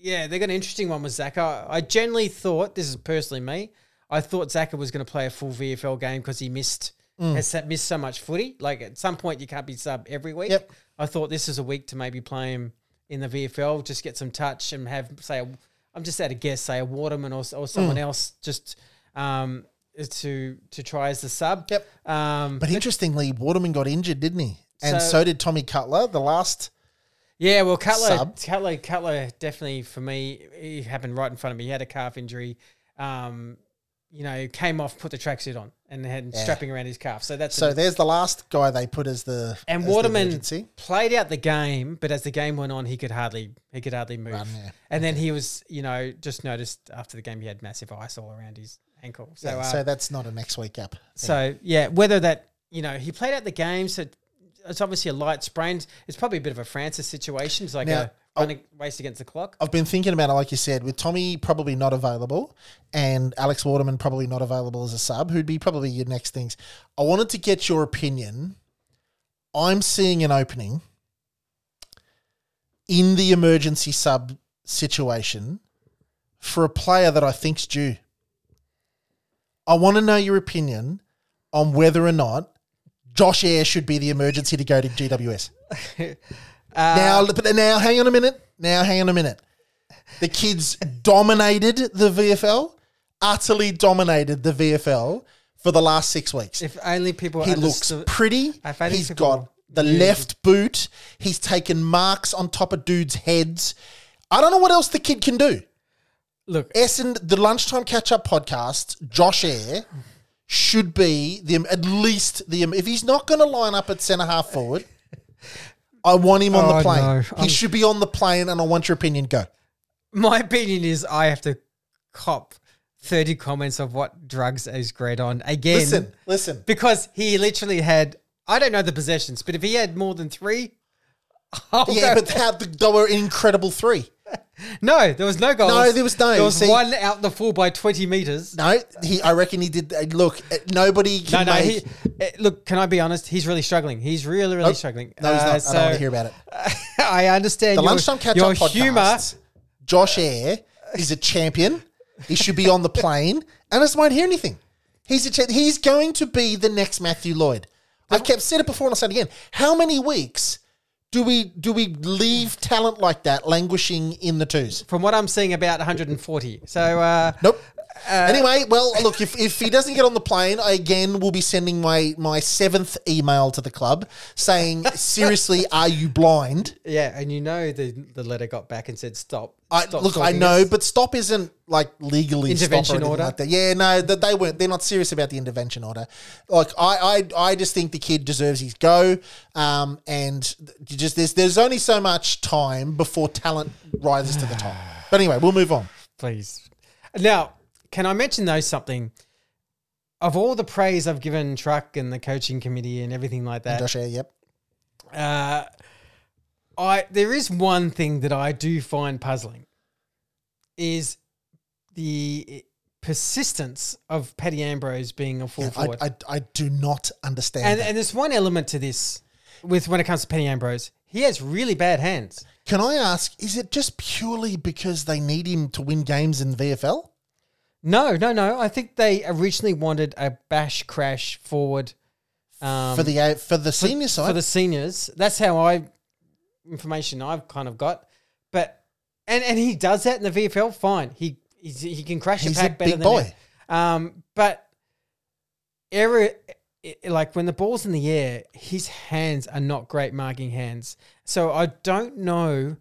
yeah, they got an interesting one with Zaka. I generally thought this is personally me. I thought Zaka was going to play a full VFL game because he missed has sa- missed so much footy. Like at some point, you can't be sub every week. Yep. I thought this is a week to maybe play him in the VFL, just get some touch and have say a, I'm just at a guess, say a Waterman or, or someone else just um, to to try as the sub. Yep. Um, But interestingly, Waterman got injured, didn't he? And So- so, did Tommy Cutler. The last. Yeah, well, Cutler, Sub. Cutler, Cutler, definitely for me, he happened right in front of me. He had a calf injury. Um, you know, came off, put the tracksuit on, and had strapping around his calf. So that's So a- there's the last guy they put as the and as Waterman emergency. played out the game, but as the game went on, he could hardly he could hardly move. Run, yeah. And then he was, you know, just noticed after the game he had massive ice all around his ankle. So, Yeah, uh, so that's not a next week up. so yeah, whether that you know he played out the game, so it's obviously a light sprain. It's probably a bit of a Francis situation. It's like Now, a running race against the clock. I've been thinking about it, like you said, with Tommy probably not available and Alex Waterman probably not available as a sub, who'd be probably your next things. I wanted to get your opinion. I'm seeing an opening in the emergency sub situation for a player that I think's due. I want to know your opinion on whether or not Josh Air should be the emergency to go to GWS. now, but now, hang on a minute. Now, hang on a minute. The kids dominated the VFL, utterly dominated the VFL for the last six weeks. If only people he looks understood- pretty. If only He's people got the knew- left boot. He's taken marks on top of dudes' heads. I don't know what else the kid can do. Look, Essen, the lunchtime catch up podcast, Josh Air should be the at least the if he's not going to line up at centre half forward. I want him on Oh, the plane. no. He I'm- should be on the plane, and I want your opinion. Go. my opinion is I have to cop thirty comments of what drugs is great on again. Listen, listen. because he literally had I don't know the possessions, but if he had more than three, I'll Yeah, go- but how, they were an incredible three. No, there was no goals. No, there was no. There was See- one out the full by twenty meters. No, he. I reckon he did. uh, Look, uh, nobody No, can no. make. He, eh, look, can I be honest? He's really struggling. He's really, really Nope. struggling. no, he's Uh, not. I don't want to hear about it. I understand The your, lunchtime catch up podcast. humor. Josh Air is a champion. He should be on the plane, and I just won't hear anything. He's a he's going to be the next Matthew Lloyd. I kept said it before and I'll say it again. How many weeks do we do we leave talent like that languishing in the twos? From what I'm seeing, about 140. So uh, Nope. Anyway, well, look, if, if he doesn't get on the plane, I again will be sending my, my seventh email to the club saying, seriously, are you blind? yeah, and you know the the letter got back and said stop. I, stop look, I know, us." but stop isn't like legally Intervention order? Like that. Yeah, no, that they weren't. They're not serious about the intervention order. Like I, I, I just think the kid deserves his go. Um, and just there's there's only so much time before talent rises to the top. But anyway, we'll move on. please. Now, can I mention though something? Of all the praise I've given Truck and the coaching committee and everything like that, Josh, Ayer, yep. uh, I there is one thing that I do find puzzling is the persistence of Paddy Ambrose being a full I, forward. I, I do not understand. and that. and there's one element to this with when it comes to Paddy Ambrose. He has really bad hands. Can I ask, is it just purely because they need him to win games in VFL? No, no, no. I think they originally wanted a bash crash forward um, for the uh, for the senior side? for the seniors. That's how I information I've kind of got. But and and he does that in the VFL. Fine, he he's, he can crash He's a a pack better big than boy. Um, but error. Like when the ball's in the air, his hands are not great marking hands. So I don't know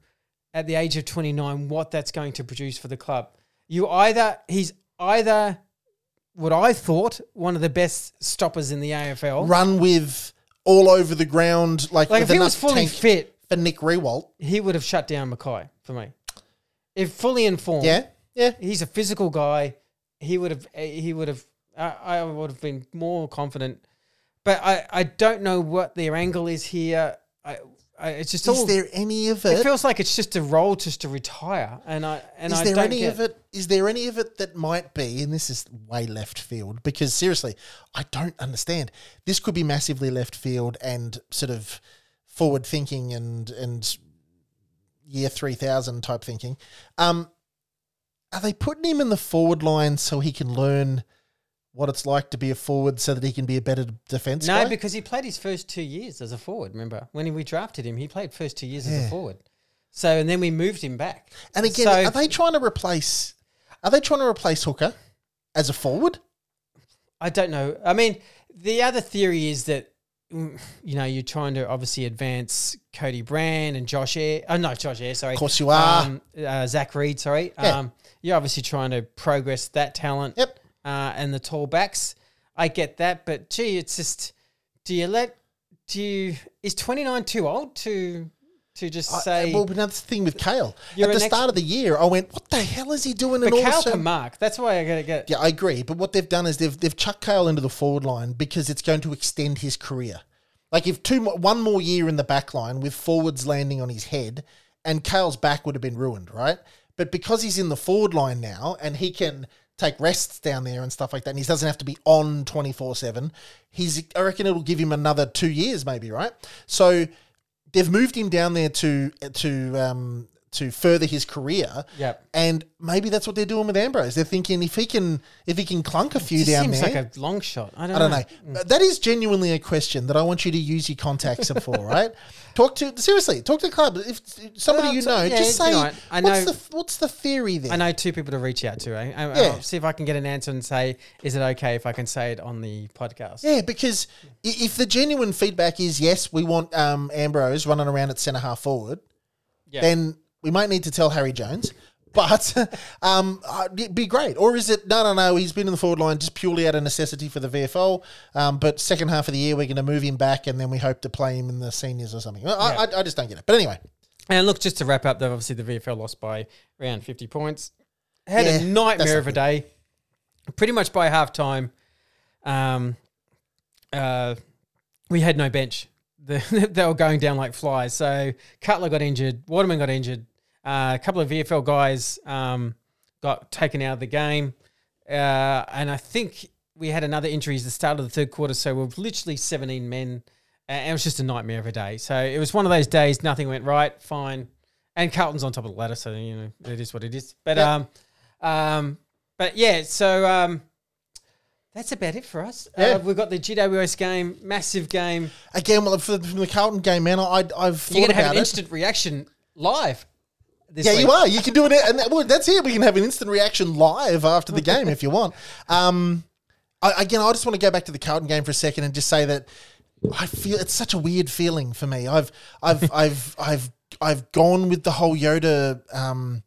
at the age of 29 what that's going to produce for the club. You either he's either what I thought one of the best stoppers in the AFL. Run with all over the ground, like, Like with if he was fully fit, for Nick Riewoldt. he would have shut down McKay for me. If fully informed, Yeah, yeah. he's a physical guy. He would have. Eh, he would have. I, I would have been more confident. But I, I don't know what their angle is here. I it's just Is all. there any of it it? feels like it's just a role just to retire, and I and Is I there don't any get of it? Is there any of it that might be? And this is way left field because seriously, I don't understand. This could be massively left field and sort of forward thinking and and year three thousand type thinking. Um, are they putting him in the forward line so he can learn what it's like to be a forward, so that he can be a better defense? No, guy? because he played his first two years as a forward. Remember when we drafted him, he played first two years as a forward. So and then we moved him back. and again, So- are they trying to replace? Are they trying to replace Hooker as a forward? I don't know. I mean, the other theory is that mm, you know you're trying to obviously advance Cody Brand and Josh Air. Oh no, Josh Air. Sorry, Of course you are. Um, uh, Zach Reid. Sorry. Yeah. Um, you're obviously trying to progress that talent. Yep. Uh, and the tall backs. I get that, but gee, it's just. Do you let? Do you? Is 29 too old to to just I- say? well, another thing with Cale. At the ex- start of the year, I went, "What the hell is he doing?" but And all a can mark. That's why I gotta get. Yeah, I agree. But what they've done is they've they've chucked Cale into the forward line because it's going to extend his career. Like if two one more year in the back line with forwards landing on his head, and Cale's back would have been ruined, right? But because he's in the forward line now and he can take rests down there and stuff like that, and he doesn't have to be on twenty four seven. He's I reckon it'll give him another two years, maybe, right? So they've moved him down there to to um, to further his career. Yep. And maybe that's what they're doing with Ambrose. They're thinking if he can if he can clunk a few It down seems there. like a long shot. I don't, I don't know. Uh, That is genuinely a question that I want you to use your contacts for, right? Talk to seriously. Talk to the club. If somebody Well, you know, yeah, just you say know what, I what's the what's the theory there? I know two people to reach out to. Eh? I, Yeah. I'll see if I can get an answer and say, is it okay if I can say it on the podcast? Yeah, because if the genuine feedback is yes, we want um, Ambrose running around at centre half forward, Yeah. then we might need to tell Harry Jones. But um, uh, it'd be great. Or is it no, no, no? He's been in the forward line just purely out of necessity for the VFL. Um, but second half of the year, we're going to move him back, and then we hope to play him in the seniors or something. I, I, I just don't get it. But anyway, And look, just to wrap up, though, obviously the VFL lost by around 50 points. Had Yeah, a nightmare of a day. Pretty much by half time, um, uh, we had no bench. The, they were going down like flies. So Cutler got injured, Waterman got injured, Uh, a couple of VFL guys um, got taken out of the game, uh, and I think we had another injury at the start of the third quarter. So we're literally 17 men, and it was just a nightmare of a day. So it was one of those days. Nothing went right. Fine, and Carlton's on top of the ladder, so you know it is what it is. But Yeah. um, um, but yeah, so um. That's about it for us. Yeah. Uh, we've got the GWS game, massive game. Again, well, for, from the Carlton game, man, I, I've thought You're going to have about an it. instant reaction live. This Yeah, week. you are. You can do it, and that, well, that's it. We can have an instant reaction live after the game if you want. Um, I, again, I just want to go back to the Carlton game for a second and just say that I feel it's such a weird feeling for me. I've, I've, I've, I've, I've gone with the whole Yoda um,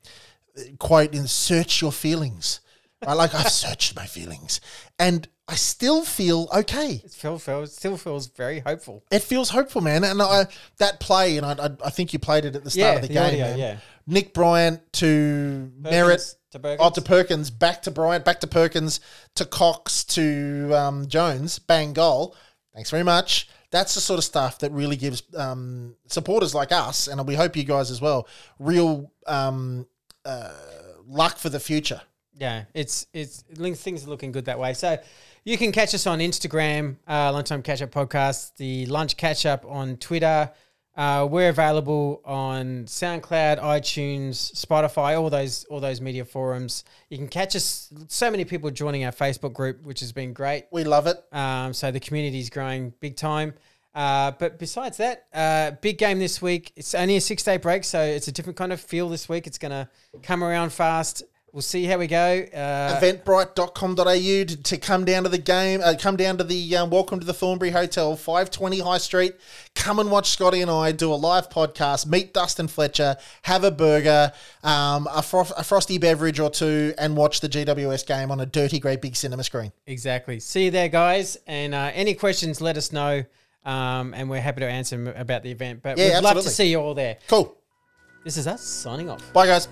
quote in "search your feelings." Right? Like I've searched my feelings, and I still feel okay. It feel, feel, still feels very hopeful. It feels hopeful, man. And I, that play, and I, I, think you played it at the start Yeah, of the, the game. audio, man. yeah. Nick Bryan to Merrett, to Perkins. oh, to Perkins, back to Bryan, back to Perkins, to Cox, to um, Jones, bang goal. Thanks very much. That's the sort of stuff that really gives um, supporters like us, and we hope you guys as well, real um, uh, luck for the future. Yeah, it's it's things are looking good that way. So you can catch us on Instagram, uh, Lunchtime Catch Up Podcast, the Lunch Catch Up on Twitter. Uh, we're available on SoundCloud, iTunes, Spotify, all those all those media forums. You can catch us. So many people joining our Facebook group, which has been great. We love it. Um, so the community is growing big time. Uh, but besides that, uh, big game this week. It's only a six day break, so it's a different kind of feel this week. It's going to come around fast. We'll see how we go. Uh, eventbrite.com.au to, to come down to the game, uh, come down to the um, Welcome to the Thornbury Hotel, 520 High Street. Come and watch Scotty and I do a live podcast, meet Dustin Fletcher, have a burger, um, a, fro- a frosty beverage or two, and watch the GWS game on a dirty, great big cinema screen. exactly. See you there, guys. And uh, any questions, let us know. Um, and we're happy to answer about the event. But Yeah, we'd love to see you all there. Cool. This is us signing off. Bye, guys.